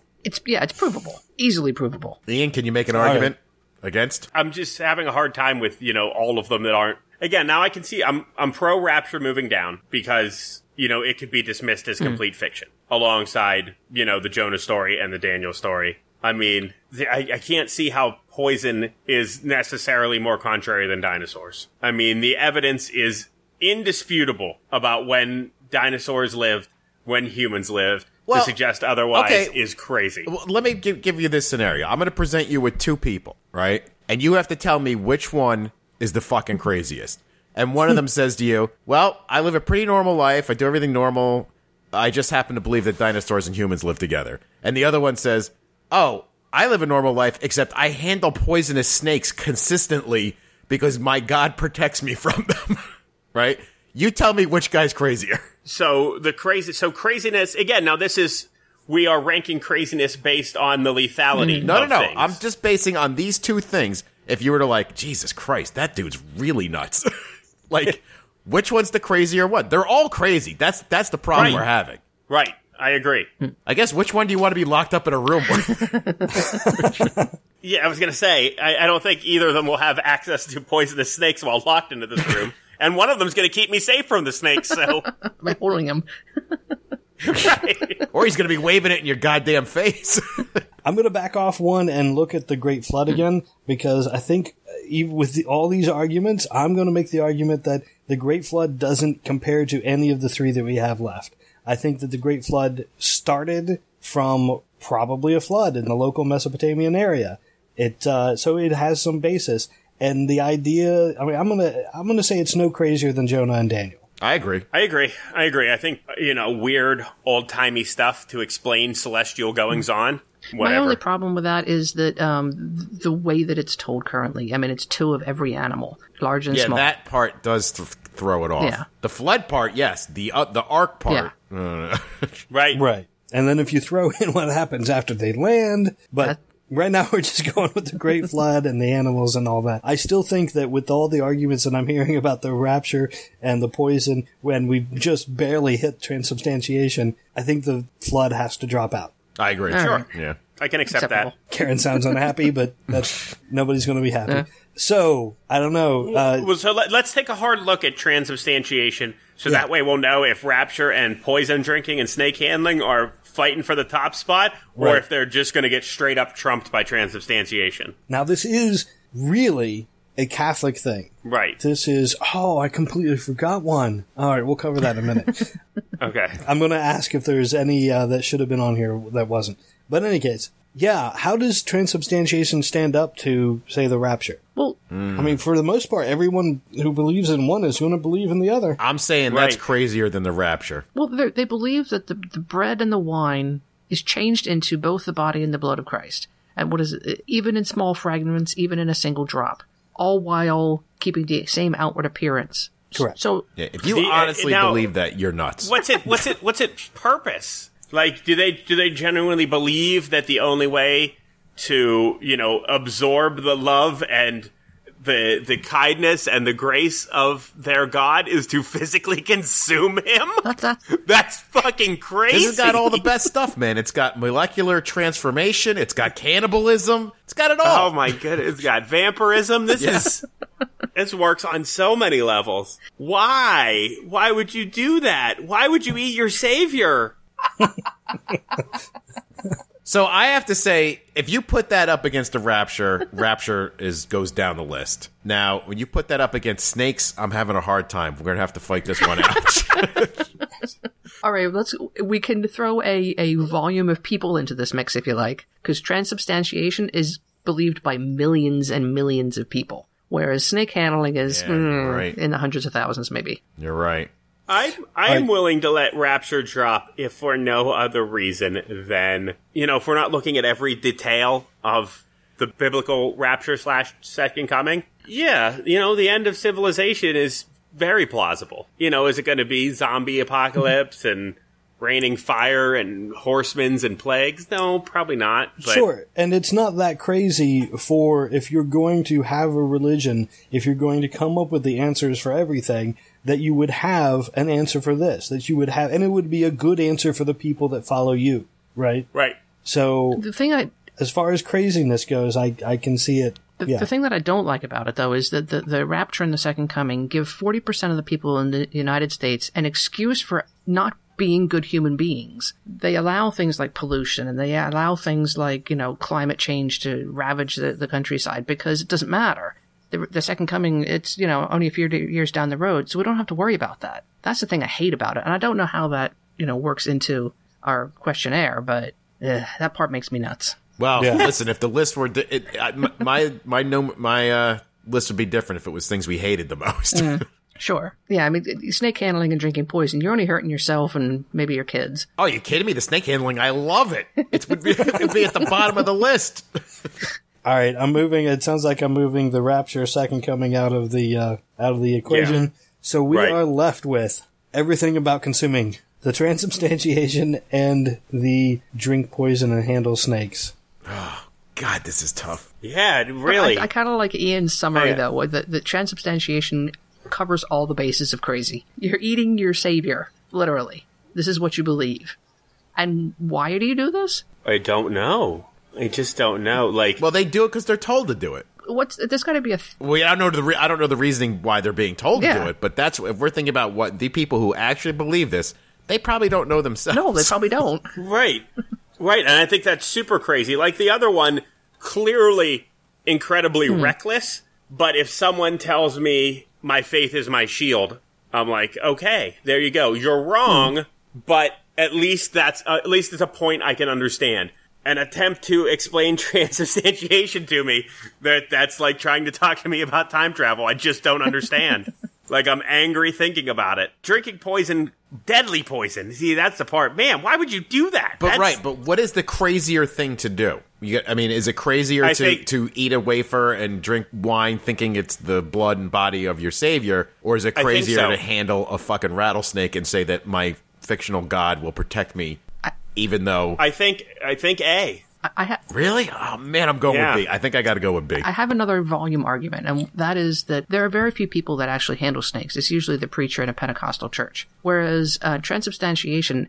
It's yeah, it's provable, easily provable. Ian, can you make an right. argument against? I'm just having a hard time with you know all of them that aren't. Again, now I can see I'm I'm pro Rapture moving down because you know it could be dismissed as hmm. complete fiction alongside you know the Jonah story and the Daniel story. I mean, the, I, I can't see how poison is necessarily more contrary than dinosaurs. I mean, the evidence is indisputable about when dinosaurs lived, when humans lived. Well, to suggest otherwise okay. is crazy. Well, let me give, give you this scenario. I'm going to present you with two people, right? And you have to tell me which one is the fucking craziest. And one of them says to you, Well, I live a pretty normal life. I do everything normal. I just happen to believe that dinosaurs and humans live together. And the other one says, Oh, I live a normal life, except I handle poisonous snakes consistently because my God protects me from them. right? You tell me which guy's crazier. So the crazy, so craziness again. Now this is we are ranking craziness based on the lethality. Mm-hmm. No, no, of no. things. I'm just basing on these two things. If you were to like, Jesus Christ, that dude's really nuts. like, which one's the crazier one? They're all crazy. That's that's the problem Right. we're having. right. I agree. I guess which one do you want to be locked up in a room with? Yeah, I was gonna say I, I don't think either of them will have access to poisonous snakes while locked into this room, and one of them's gonna keep me safe from the snakes. So, By holding him, right. or he's going to be waving it in your goddamn face. I'm going to back off one and look at the Great Flood again because I think uh, even with the, all these arguments, I'm going to make the argument that the Great Flood doesn't compare to any of the three that we have left. I think that the Great Flood started from probably a flood in the local Mesopotamian area. It uh, so it has some basis, and the idea. I mean, I'm gonna I'm gonna say it's no crazier than Jonah and Daniel. I agree. I agree. I agree. I think you know weird old timey stuff to explain celestial goings on. Whatever. my only problem with that is that um, the way that it's told currently. I mean, it's two of every animal, large and Yeah, small. that part does th- throw it off. Yeah. The flood part, yes. The uh, the ark part. uh, right. Right. And then if you throw in what happens after they land, but That- right now we're just going with the Great Flood and the animals and all that. I still think that with all the arguments that I'm hearing about the rapture and the poison, when we just barely hit transubstantiation, I think the flood has to drop out. I agree. All Sure. right. Yeah. I can accept Acceptable. that. Karen sounds unhappy, but that's nobody's going to be happy. So I don't know. Uh, Well, so let, us take a hard look at transubstantiation, so that way we'll know if rapture and poison drinking and snake handling are fighting for the top spot, or Right. if they're just going to get straight up trumped by transubstantiation. now this is really a Catholic thing. Right. This is oh, I completely forgot one. All right, we'll cover that in a minute. Okay. I'm going to ask if there's any uh, that should have been on here that wasn't. But in any case, yeah, how does transubstantiation stand up to, say, the rapture? well, I mean, for the most part, everyone who believes in one is going to believe in the other. I'm saying that's crazier than the rapture. well, they're- believe that the the bread and the wine is changed into both the body and the blood of Christ, and what is it? Even in small fragments, even in a single drop, all while keeping the same outward appearance. Correct. So Yeah, if you The- uh, honestly now- believe that, you're nuts. What's it? What's it? What's its purpose? Like, do they do they genuinely believe that the only way to you know absorb the love and the the kindness and the grace of their God is to physically consume him? that's fucking crazy. This has got all the best stuff, man. It's got molecular transformation. It's got cannibalism. It's got it all. Oh my goodness, it's got vampirism. This Yeah. is this works on so many levels. Why? Why would you do that? Why would you eat your savior? So I have to say, if you put that up against the Rapture, Rapture is goes down the list. Now, when you put that up against snakes, I'm having a hard time. We're gonna have to fight this one out. All right, let's. We can throw a a volume of people into this mix if you like, because transubstantiation is believed by millions and millions of people, whereas snake handling is Yeah, mm, right. in the hundreds of thousands, maybe. You're right. I'm I'm I- willing to let Rapture drop if for no other reason than you know if we're not looking at every detail of the biblical rapture slash second coming, yeah, you know, the end of civilization is very plausible. You know, is it going to be zombie apocalypse and raining fire and horsemen's and plagues? No, probably not. But Sure, and it's not that crazy for if you're going to have a religion, if you're going to come up with the answers for everything, that you would have an answer for this, that you would have, and it would be a good answer for the people that follow you, right? Right. So, The thing I as far as craziness goes, I, I can see it. The, yeah. the thing that I don't like about it, though, is that the, the rapture and the second coming give 40% of the people in the United States an excuse for not being good human beings. They allow things like pollution and they allow things like, you know, climate change to ravage the, the countryside because it doesn't matter. The, the second coming, it's, you know, only a few years down the road, so we don't have to worry about that. That's the thing I hate about it. And I don't know how that, you know, works into our questionnaire, but eh, that part makes me nuts. Well, Yeah. listen, if the list were di- it, I- m- my my no my uh, list would be different if it was things we hated the most. Sure. Yeah, I mean, snake handling and drinking poison, you're only hurting yourself and maybe your kids. oh, you kidding me? The snake handling, I love it. It would be, it would be at the bottom of the list. All right, I'm moving. It sounds like I'm moving the rapture second coming out of the uh, out of the equation. So we Right. are left with everything about consuming the transubstantiation and the drink poison and handle snakes. Oh God, this is tough. Yeah, really. I, I kind of like Ian's summary, Oh, yeah. though, where the, the transubstantiation covers all the bases of crazy. You're eating your savior, literally. This is what you believe. And why do you do this? I don't know. I just don't know. Like, Well, they do it because they're told to do it. What's there's got to be a th- Well, I don't know the re- I don't know the reasoning why they're being told to do it, but that's if we're thinking about what the people who actually believe this, they probably don't know themselves. no, they probably don't. right. Right. And I think that's super crazy. Like the other one, clearly incredibly reckless. But if someone tells me my faith is my shield, I'm like, okay, there you go. You're wrong, but at least that's, uh, at least it's a point I can understand. An attempt to explain transubstantiation to me, that that's like trying to talk to me about time travel. I just don't understand. like I'm angry thinking about it. Drinking poison, deadly poison. See, that's the part. Man, why would you do that? But That's- right, but what is the crazier thing to do? You get, I mean, is it crazier I to think- to eat a wafer and drink wine thinking it's the blood and body of your savior, or is it crazier so. to handle a fucking rattlesnake and say that my fictional god will protect me, even though I think I think A. I, I, ha- really? Oh man, I'm going Yeah. with B. I think I got to go with B. I have another volume argument, and that is that there are very few people that actually handle snakes. It's usually the preacher in a Pentecostal church. Whereas uh, transubstantiation,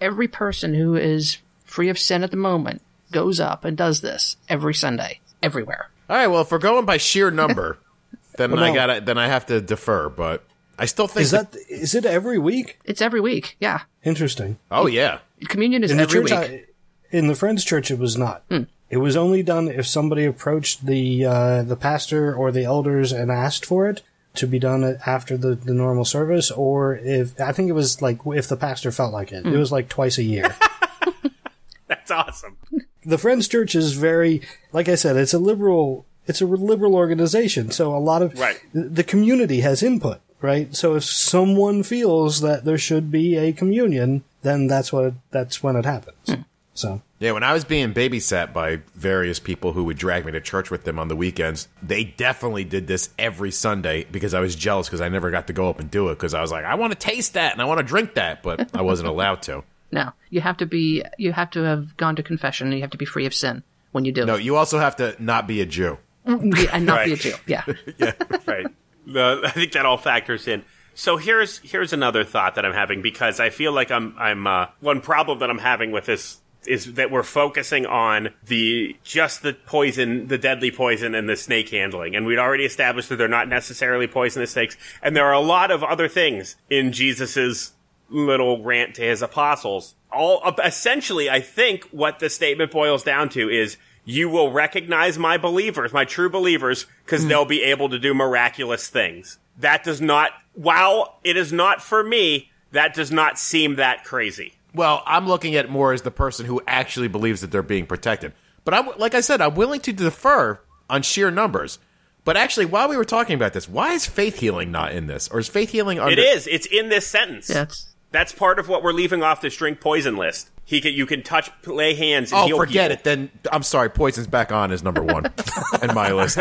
every person who is free of sin at the moment goes up and does this every Sunday, everywhere. All right, well, if we're going by sheer number, then Well, I no. got to then I have to defer, but I still think Is that is it every week? It's every week. Yeah, Interesting. Oh yeah. Communion is In the every church, week. I, in the Friends Church, it was not. It was only done if somebody approached the uh, the pastor or the elders and asked for it to be done after the, the normal service, or if I think it was like if the pastor felt like it. It was like twice a year. That's awesome. the Friends Church is very, like I said, it's a liberal, it's a liberal organization. So a lot of Right. the community has input, right? So if someone feels that there should be a communion, then that's what that's when it happens. Hmm. So Yeah, when I was being babysat by various people who would drag me to church with them on the weekends, they definitely did this every Sunday because I was jealous because I never got to go up and do it because I was like, I want to taste that and I want to drink that, but I wasn't allowed to. No, you have to be. You have to have gone to confession. and You have to be free of sin when you do No, it, you also have to not be a Jew. and not be a Jew. Yeah. right. The, I think that all factors in. So here's here's another thought that I'm having because I feel like I'm I'm uh, one problem that I'm having with this is that we're focusing on the just the poison, the deadly poison, and the snake handling, and we'd already established that they're not necessarily poisonous snakes, and there are a lot of other things in Jesus's little rant to his apostles. All essentially, I think what the statement boils down to is you will recognize my believers, my true believers, because they'll be able to do miraculous things. That does not, while it is not for me, that does not seem that crazy. Well, I'm looking at it more as the person who actually believes that they're being protected. But I'm like I said, I'm willing to defer on sheer numbers. But actually, while we were talking about this, why is faith healing not in this, or is faith healing under? It is. It's in this sentence. Yeah, it's That's part of what we're leaving off this drink poison list. he can you can touch lay hands and Oh, heal forget people. it. Then I'm sorry. Poison's back on as number one in my list.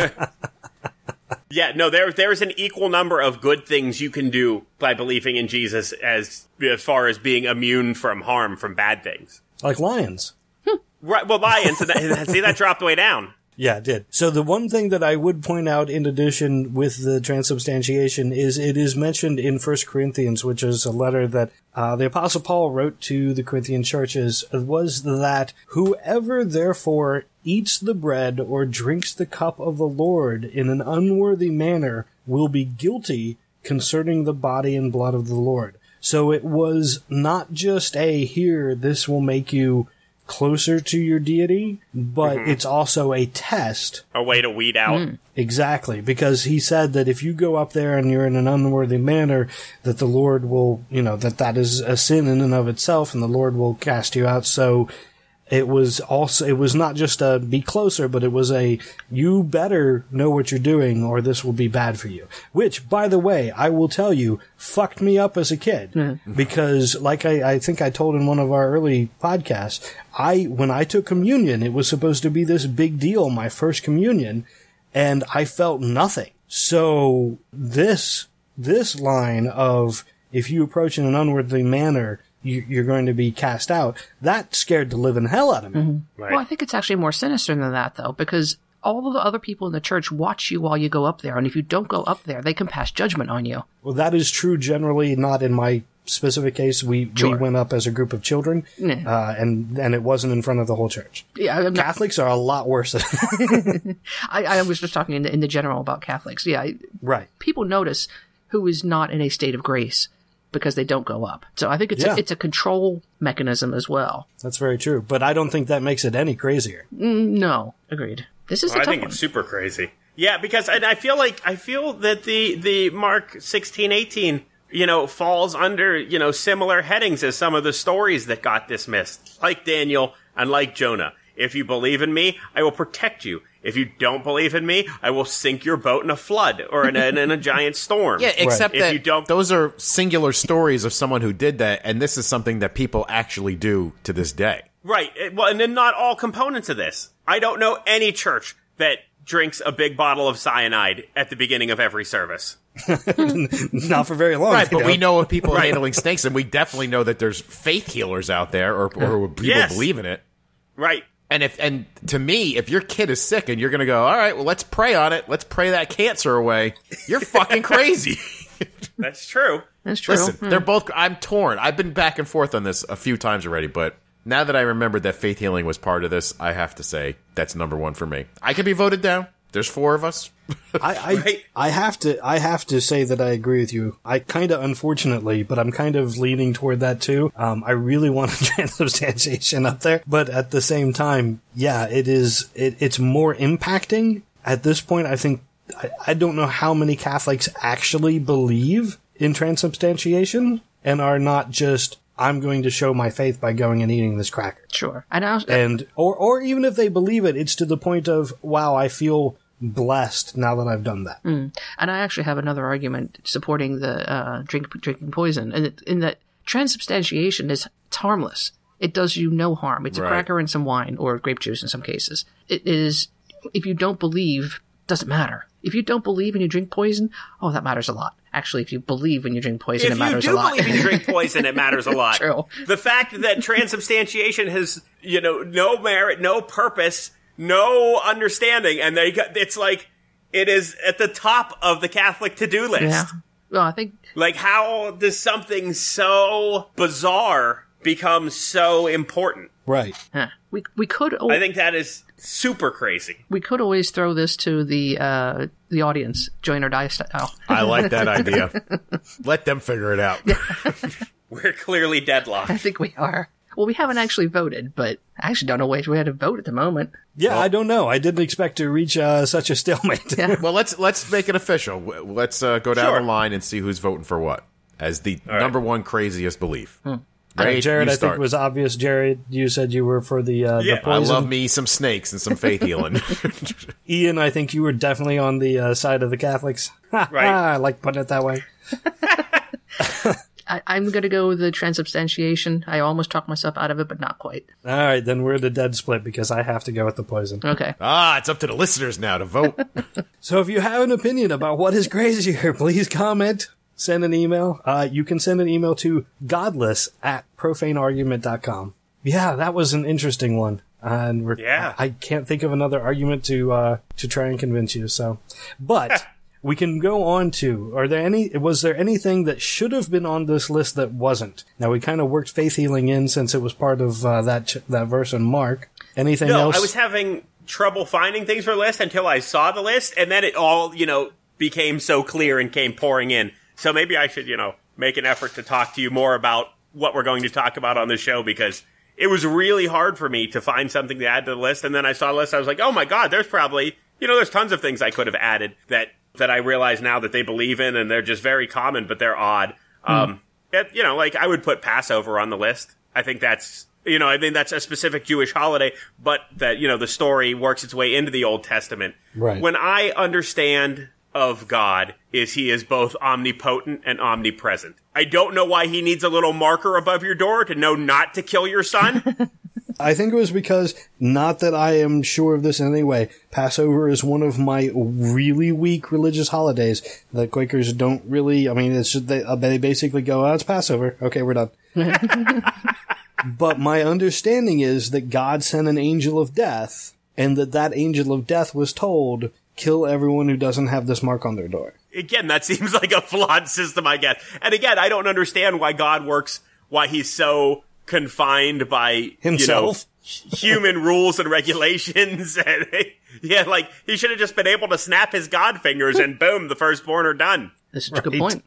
Yeah, no, there there's an equal number of good things you can do by believing in Jesus as as far as being immune from harm from bad things. Like lions. Right. Well, lions. so that, see that dropped way down. Yeah, it did. So the one thing that I would point out in addition with the transubstantiation is it is mentioned in First Corinthians, which is a letter that uh, the Apostle Paul wrote to the Corinthian churches, was that whoever therefore eats the bread or drinks the cup of the Lord in an unworthy manner will be guilty concerning the body and blood of the Lord. So it was not just a here, this will make you closer to your deity, but mm-hmm. it's also a test. A way to weed out. Mm. Exactly, because he said that if you go up there and you're in an unworthy manner, that the Lord will, you know, that that is a sin in and of itself, and the Lord will cast you out. So it was also, it was not just a be closer, but it was a you better know what you're doing, or this will be bad for you. Which, by the way, I will tell you, fucked me up as a kid because, like I, I think I told in one of our early podcasts, I when I took communion, it was supposed to be this big deal, my first communion and I felt nothing. So this this line of if you approach in an unworthy manner, you, you're going to be cast out. That scared the living hell out of me. Right. Well, I think it's actually more sinister than that, though, because all of the other people in the church watch you while you go up there, and if you don't go up there, they can pass judgment on you. Well, that is true generally. Not in my specific case. We we went up as a group of children, Yeah. uh, and and it wasn't in front of the whole church. Yeah, I'm not, Catholics are a lot worse. Than, I, I was just talking in the, in the general about Catholics. Yeah, I, right. people notice who is not in a state of grace because they don't go up. So I think it's Yeah. a, it's a control mechanism as well. That's very true. But I don't think that makes it any crazier. Mm, no, agreed. This is a I tough think one. it's super crazy. Yeah, because and I feel like I feel that the the Mark sixteen eighteen you know falls under you know similar headings as some of the stories that got dismissed, like Daniel and like Jonah. If you believe in me, I will protect you. If you don't believe in me, I will sink your boat in a flood or in a, in a giant storm. Yeah, except If that you don't- those are singular stories of someone who did that, and this is something that people actually do to this day. Right. Well, and then not all components of this. I don't know any church that drinks a big bottle of cyanide at the beginning of every service. Not for very long. Right, they but we know of people are handling snakes, and we definitely know that there's faith healers out there, or, or people Yes. believe in it. Right. And if and to me, if your kid is sick and you're going to go, all right, well, let's pray on it. Let's pray that cancer away. You're fucking crazy. That's true. That's true. Listen, hmm. they're both. I'm torn. I've been back and forth on this a few times already, but now that I remembered that faith healing was part of this, I have to say that's number one for me. I could be voted down. There's four of us. I I, Right. I have to I have to say that I agree with you. I kind of unfortunately, but I'm kind of leaning toward that too. Um, I really want a transubstantiation up there, but at the same time, yeah, it is. It, it's more impacting at this point. I think I, I don't know how many Catholics actually believe in transubstantiation and are not just I'm going to show my faith by going and eating this cracker. Sure. And I was, And or or even if they believe it, it's to the point of wow, I feel blessed now that I've done that. and I actually have another argument supporting the uh, drink drinking poison, and it, in that transubstantiation is it's harmless. It does you no harm. It's a cracker and some wine or grape juice in some cases. It is if you don't believe, doesn't matter. If you don't believe and you drink poison, oh, that matters a lot. Actually, if you believe when you drink poison, it If you matters a do lot. believe you drink poison, it matters a lot. True. The fact that transubstantiation has, you know, no merit, no purpose, no understanding, and they got, it's like, it is at the top of the Catholic to-do list. yeah. Well, I think Like, how does something so bizarre become so important? Right. huh, we we could al- I think that is super crazy. we could always throw this to the uh, the audience, join or die style. I like that idea. Let them figure it out. We're clearly deadlocked. I think we are. Well, we haven't actually voted, but I actually don't know which way to vote at the moment. Yeah, I don't know. I didn't expect to reach uh, such a stalemate. Yeah. Well, let's let's make it official. Let's uh, go down Sure. the line and see who's voting for what as the number one craziest belief. Uh, Ray, Jared, I think it was obvious. Jared, you said you were for the uh, Yeah, the I love me some snakes and some faith healing. Ian, I think you were definitely on the uh, side of the Catholics. Right. I like putting it that way. I, I'm going to go with the transubstantiation. I almost talked myself out of it, but not quite. All right, then we're the dead split because I have to go with the poison. Okay. Ah, it's up to the listeners now to vote. So if you have an opinion about what is crazier, please comment, send an email. Uh, you can send an email to godless at profaneargument.com. Yeah, that was an interesting one. And we're, Yeah. I can't think of another argument to, uh, to try and convince you. So, but we can go on to, are there any, was there anything that should have been on this list that wasn't? Now we kind of worked faith healing in since it was part of, uh, that, ch- that verse in Mark. Anything No, else? I was having trouble finding things for the list until I saw the list, and then it all, you know, became so clear and came pouring in. So maybe I should, you know, make an effort to talk to you more about what we're going to talk about on the show because it was really hard for me to find something to add to the list. And then I saw the list, I was like, oh my god, there's probably, you know, there's tons of things I could have added that that I realize now that they believe in, and they're just very common, but they're odd. Um, that, you know, like I would put Passover on the list. I think that's you know, I mean that's a specific Jewish holiday, but that you know the story works its way into the Old Testament. Right. When I understand of God is he is both omnipotent and omnipresent. I don't know why he needs a little marker above your door to know not to kill your son. I think it was because, not that I am sure of this in any way, Passover is one of my really weak religious holidays. The Quakers don't really, I mean, it's just, they, uh, they basically go, oh, it's Passover. Okay, we're done. but my understanding is that God sent an angel of death, and that that angel of death was told, kill everyone who doesn't have this mark on their door. again, that seems like a flawed system, I guess. And again, I don't understand why God works, why he's so confined by Himself. you know, human rules and regulations. And yeah, like he should have just been able to snap his God fingers and boom, the firstborn are done. This is a good point.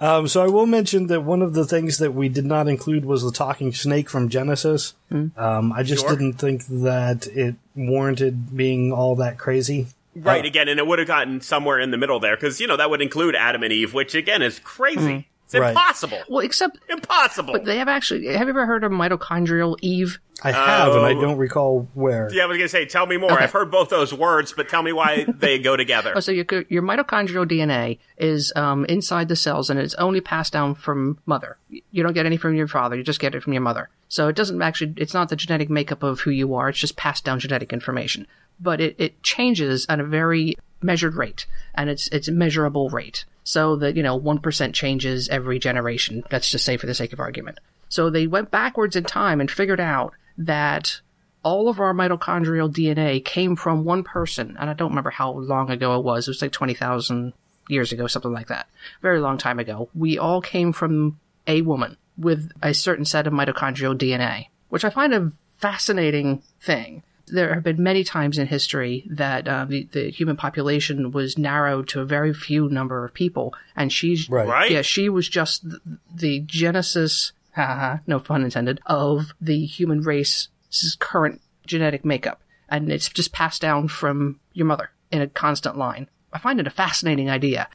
Um, so I will mention that one of the things that we did not include was the talking snake from Genesis. Um, I just Sure. didn't think that it warranted being all that crazy. Right, again, and it would have gotten somewhere in the middle there, because, you know, that would include Adam and Eve, which again is crazy. It's Right. impossible. Well, except Impossible. but they have actually. Have you ever heard of mitochondrial Eve? I have, and I Oh. don't recall where. yeah, I was gonna say, tell me more. Okay. I've heard both those words, but tell me why they go together. Oh, so your your mitochondrial DNA is um, inside the cells, and it's only passed down from mother. You don't get any from your father; you just get it from your mother. So it doesn't actually. It's not the genetic makeup of who you are. It's just passed down genetic information. But it, it changes at a very measured rate, and it's it's a measurable rate. So that you know one percent changes every generation. Let's just say for the sake of argument. So they went backwards in time and figured out that all of our mitochondrial DNA came from one person, and I don't remember how long ago it was. It was like 20,000 years ago, something like that. Very long time ago. We all came from a woman with a certain set of mitochondrial DNA, which I find a fascinating thing. There have been many times in history that uh, the, the human population was narrowed to a very few number of people, and she's Right. Right? yeah, she was just the, the genesis, haha, no pun intended, of the human race's current genetic makeup. And it's just passed down from your mother in a constant line. I find it a fascinating idea.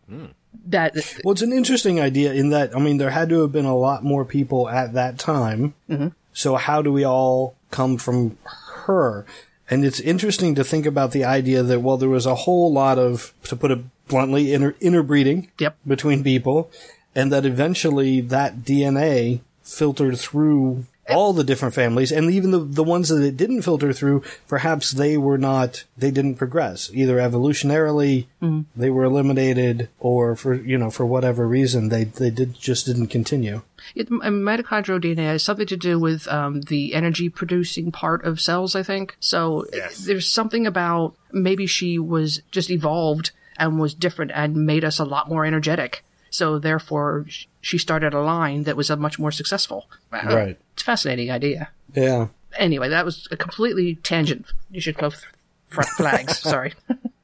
That Well, it's an interesting idea in that, I mean, there had to have been a lot more people at that time. Mm-hmm. So how do we all come from her? And it's interesting to think about the idea that, well, there was a whole lot of, to put it bluntly, inter- interbreeding Yep. between people, and that eventually that DNA filtered through all the different families, and even the the ones that it didn't filter through, perhaps they were not, they didn't progress either evolutionarily, they were eliminated, or for you know for whatever reason they they did just didn't continue. It, mitochondrial DNA has something to do with um, the energy producing part of cells, I think. So Yes. there's something about maybe she was just evolved and was different and made us a lot more energetic. So therefore, sh- she started a line that was a much more successful. Right. It's a fascinating idea. Yeah. Anyway, that was a completely tangent. You should go th- front flags. Sorry.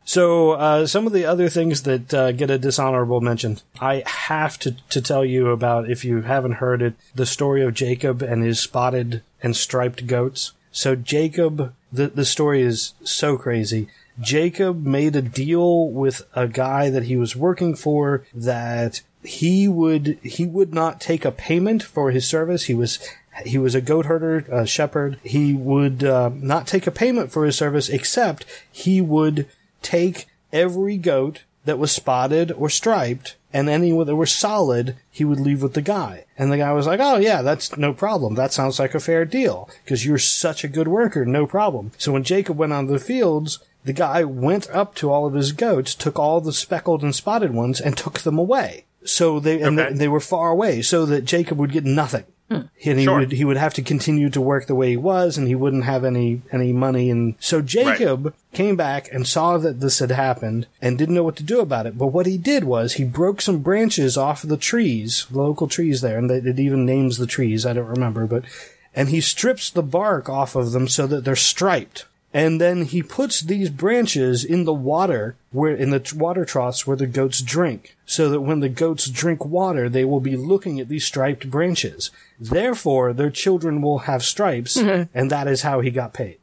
So uh, some of the other things that uh, get a dishonorable mention, I have to to tell you about if you haven't heard it, the story of Jacob and his spotted and striped goats. So Jacob, the the story is so crazy. Jacob made a deal with a guy that he was working for that he would he would not take a payment for his service. He was he was a goat herder, a shepherd. He would uh, not take a payment for his service, except he would take every goat that was spotted or striped and any that were solid, he would leave with the guy. And the guy was like, "Oh yeah, that's no problem. That sounds like a fair deal because you're such a good worker, no problem." So when Jacob went on the fields, the guy went up to all of his goats, took all the speckled and spotted ones, and took them away. So they and Okay. they, they were far away, so that Jacob would get nothing. Hmm. And he Sure. would he would have to continue to work the way he was, and he wouldn't have any any money. And so Jacob came back and saw that this had happened and didn't know what to do about it. But what he did was he broke some branches off of the trees, local trees there, and it even names the trees. I don't remember, but and he strips the bark off of them so that they're striped. And then he puts these branches in the water where in the water troughs where the goats drink, so that when the goats drink water, they will be looking at these striped branches. Therefore, their children will have stripes, and that is how he got paid.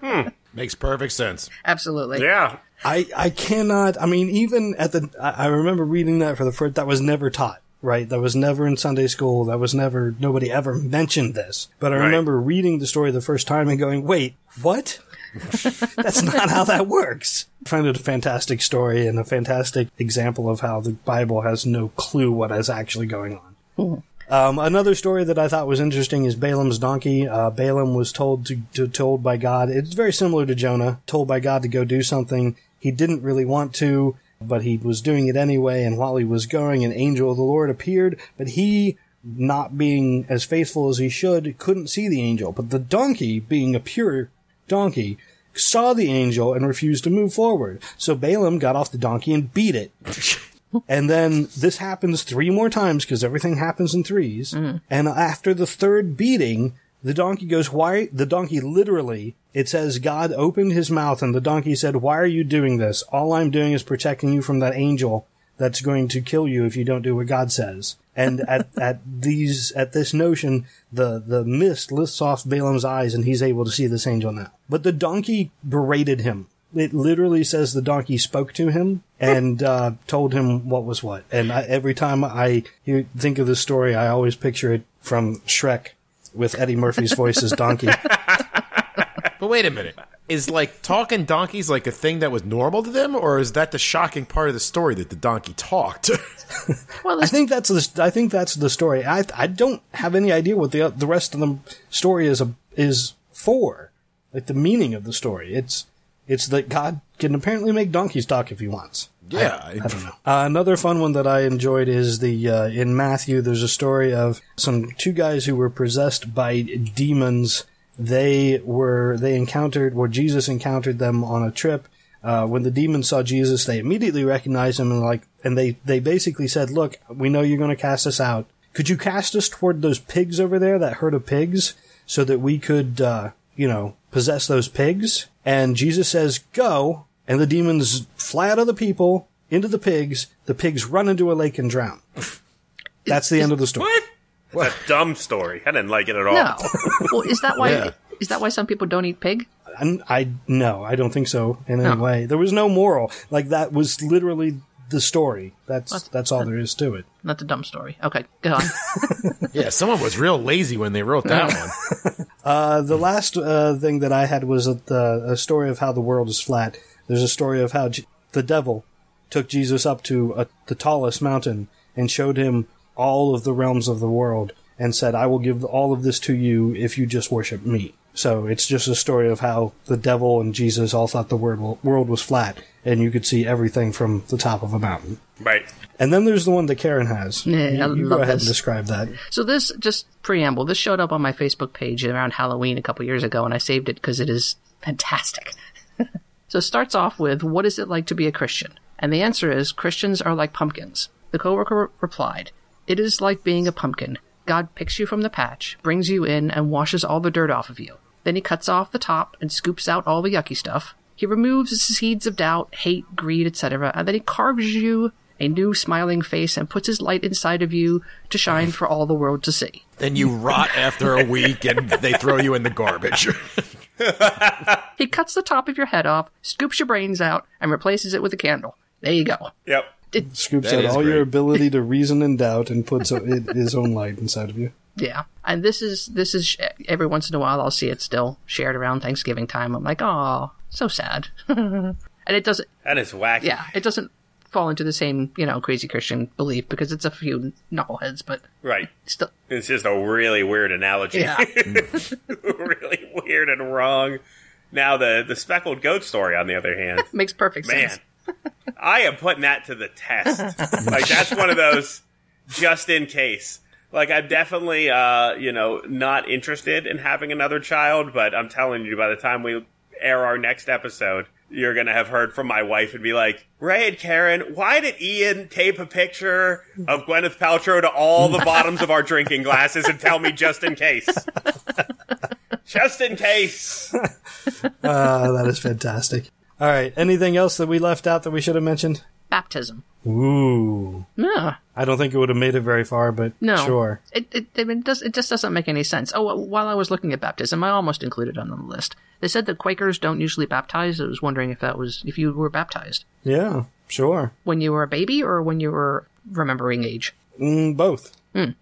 Hmm. Makes perfect sense. Absolutely. Yeah. I, I cannot, I mean, even at the, I, I remember reading that for the first, that was never taught, right? That was never in Sunday school. That was never, nobody ever mentioned this. But I Right. remember reading the story the first time and going, wait, what? That's not how that works. I find it a fantastic story and a fantastic example of how the Bible has no clue what is actually going on. Um, another story that I thought was interesting is Balaam's donkey. Uh, Balaam was told to, to told by God. It's very similar to Jonah, told by God to go do something. He didn't really want to, but he was doing it anyway. And while he was going, an angel of the Lord appeared, but he, not being as faithful as he should, couldn't see the angel. But the donkey, being a pure donkey, saw the angel and refused to move forward. So Balaam got off the donkey and beat it. And then this happens three more times because everything happens in 3s mm. And after the third beating, the donkey goes, why? The donkey literally, it says God opened his mouth and the donkey said, why are you doing this? All I'm doing is protecting you from that angel that's going to kill you if you don't do what God says. And at, at these, at this notion, the, the mist lifts off Balaam's eyes and he's able to see this angel now. But the donkey berated him. It literally says the donkey spoke to him and uh, told him what was what. And I, every time I hear, think of this story, I always picture it from Shrek with Eddie Murphy's voice as Donkey. But wait a minute. Is like talking donkeys like a thing that was normal to them, or is that the shocking part of the story that the donkey talked? Well, I think that's the I think that's the story. I I don't have any idea what the the rest of the story is a, is for, like the meaning of the story. It's it's that God can apparently make donkeys talk if he wants. yeah, I don't know. Uh, another fun one that I enjoyed is the uh, in Matthew. There's a story of some two guys who were possessed by demons. They were they encountered where Jesus encountered them on a trip. Uh, when the demons saw Jesus, they immediately recognized him and like, and they they basically said, "Look, we know you're going to cast us out. Could you cast us toward those pigs over there, that herd of pigs, so that we could, uh, you know, possess those pigs?" And Jesus says, "Go." And the demons fly out of the people into the pigs. The pigs run into a lake and drown. That's the end of the story. What? It's a dumb story. I didn't like it at all. no. well, is that why? Yeah. Is that why some people don't eat pig? And I no, I don't think so in any No. way. There was no moral. Like that was literally the story. That's that's all there is to it. Not the dumb story. Okay, go on. yeah. Someone was real lazy when they wrote that one. Uh, the last uh, thing that I had was a, a story of how the world is flat. There's a story of how J- the devil took Jesus up to a, the tallest mountain and showed him all of the realms of the world and said, "I will give all of this to you if you just worship me." So it's just a story of how the devil and Jesus all thought the world world was flat, and you could see everything from the top of a mountain. Right. And then there's the one that Karen has. Yeah, you, I you love go ahead this. and describe that. So this just preamble. This showed up on my Facebook page around Halloween a couple years ago, and I saved it because it is fantastic. so it starts off with, "What is it like to be a Christian?" And the answer is, Christians are like pumpkins. The coworker replied, "It is like being a pumpkin. God picks you from the patch, brings you in, and washes all the dirt off of you. Then he cuts off the top and scoops out all the yucky stuff. He removes the seeds of doubt, hate, greed, etc., and then he carves you." A new smiling face and puts his light inside of you to shine for all the world to see. then you rot after a week, and they throw you in the garbage. He cuts the top of your head off, scoops your brains out, and replaces it with a candle. There you go. Yep. It, Scoops That out is all your ability to reason and doubt and puts a, his own light inside of you. Yeah, and this is this is every once in a while I'll see it still shared around Thanksgiving time. I'm like, oh, so sad, and it doesn't. That is wacky. Yeah, it doesn't fall into the same, you know, crazy Christian belief because it's a few knuckleheads, but Right. still, It's just a really weird analogy. yeah. really weird and wrong. Now the the speckled goat story, on the other hand, Makes perfect man, sense. I am putting that to the test. like that's one of those just in case. Like I'm definitely, uh, you know, not interested in having another child, but I'm telling you, by the time we air our next episode, you're gonna have heard from my wife and be like, Ray and Karen, why did Ian tape a picture of Gwyneth Paltrow to all the bottoms of our drinking glasses and tell me just in case? just in case. Uh, that is fantastic. All right. Anything else that we left out that we should have mentioned? Baptism. Ooh. Yeah. I don't think it would have made it very far, but No. sure. It, it, it, does, it just doesn't make any sense. Oh, while I was looking at baptism, I almost included it on the list. They said that Quakers don't usually baptize. I was wondering if that was, if you were baptized Yeah, sure. when you were a baby or when you were remembering age. Mm, both.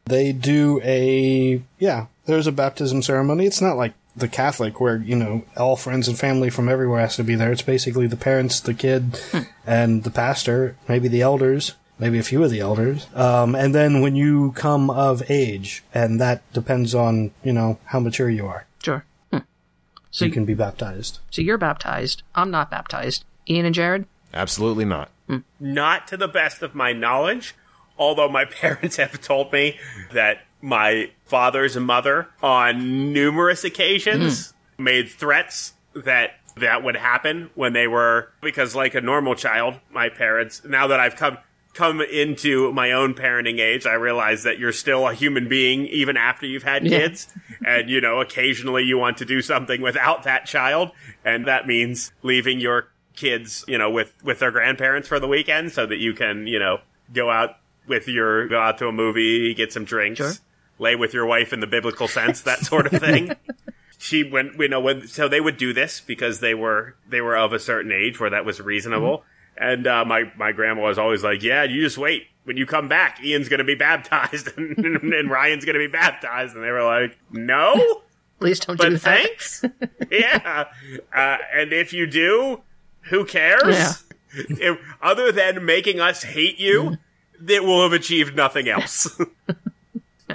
They do a yeah. There's a baptism ceremony. It's not like the Catholic where you know all friends and family from everywhere has to be there. It's basically the parents, the kid, and the pastor, maybe the elders, maybe a few of the elders. Um, and then when you come of age, and that depends on you know how mature you are, Sure. Hmm. So, you can be baptized. so you're baptized. I'm not baptized. Ian and Jared? Absolutely not. Not to the best of my knowledge, although my parents have told me that my father's mother, on numerous occasions, hmm. made threats that that would happen when they were because like a normal child, my parents. Now that I've come come into my own parenting age, I realize that you're still a human being even after you've had Yeah. kids, and you know occasionally you want to do something without that child, and that means leaving your kids, you know, with with their grandparents for the weekend so that you can, you know, go out with your go out to a movie, get some drinks, Sure. Lay with your wife in the biblical sense, that sort of thing. she went, you know, when so they would do this because they were they were of a certain age where that was reasonable. And uh, my my grandma was always like, "Yeah, you just wait. When you come back, Ian's going to be baptized, and, and Ryan's going to be baptized." And they were like, "No." Please don't do but that. thanks. yeah. Uh, and if you do, who cares? Yeah. If- other than making us hate you, it will have achieved nothing else.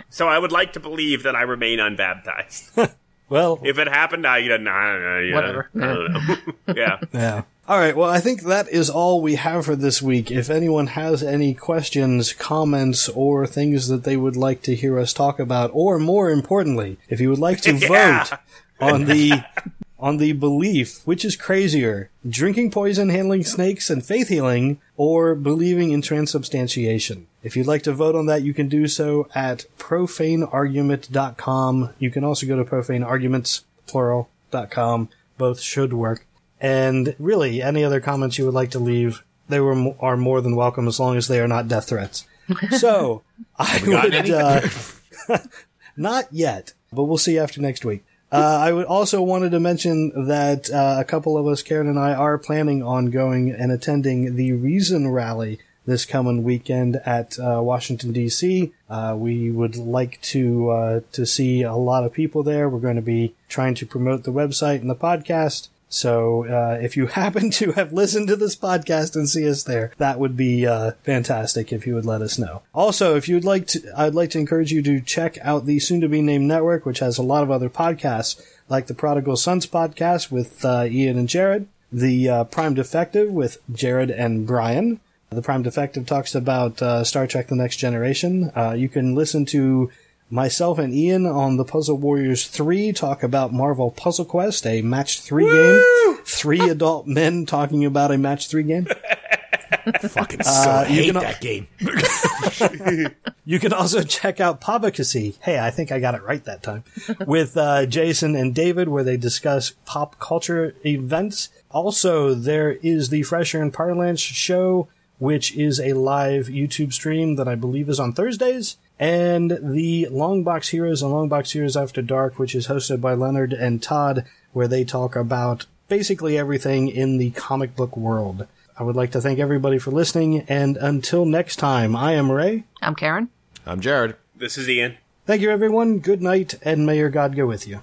So I would like to believe that I remain unbaptized. Well, If it happened, I nah, nah, nah, yeah, Whatever. I don't know. yeah. Yeah. All right. Well, I think that is all we have for this week. If anyone has any questions, comments, or things that they would like to hear us talk about, or more importantly, if you would like to Yeah. vote on the on the belief which is crazier, drinking poison, handling snakes, and faith healing, or believing in transubstantiation. If you'd like to vote on that, you can do so at profaneargument.com. You can also go to profanearguments, plural.com. Both should work. And really, any other comments you would like to leave, they were are more than welcome as long as they are not death threats. So, I would, uh, not yet, but we'll see after next week. Uh, I would also wanted to mention that uh, a couple of us, Karen and I, are planning on going and attending the Reason Rally this coming weekend at uh, Washington D.C. Uh, we would like to uh, to see a lot of people there. We're going to be trying to promote the website and the podcast. So uh, if you happen to have listened to this podcast and see us there, that would be uh, fantastic if you would let us know. Also, if you'd like to, I'd like to encourage you to check out the soon-to-be named network, which has a lot of other podcasts, like the Prodigal Sons podcast with uh, Ian and Jared, the uh, Prime Defective with Jared and Brian. The Prime Defective talks about uh, Star Trek: The Next Generation. Uh, you can listen to myself and Ian on the Puzzle Warriors 3 talk about Marvel Puzzle Quest, a match 3 game. Three adult men talking about a match 3 game. Fucking so Uh, you hate can- that game. You can also check out Pobacacy. Hey, I think I got it right that time. With uh, Jason and David, where they discuss pop culture events. Also, there is the Fresher and Parlance show, which is a live YouTube stream that I believe is on Thursdays. And the Longbox Heroes and Longbox Heroes After Dark, which is hosted by Leonard and Todd, where they talk about basically everything in the comic book world. I would like to thank everybody for listening, and until next time, I am Ray. I'm Karen. I'm Jared. This is Ian. Thank you, everyone. Good night, and may your God go with you.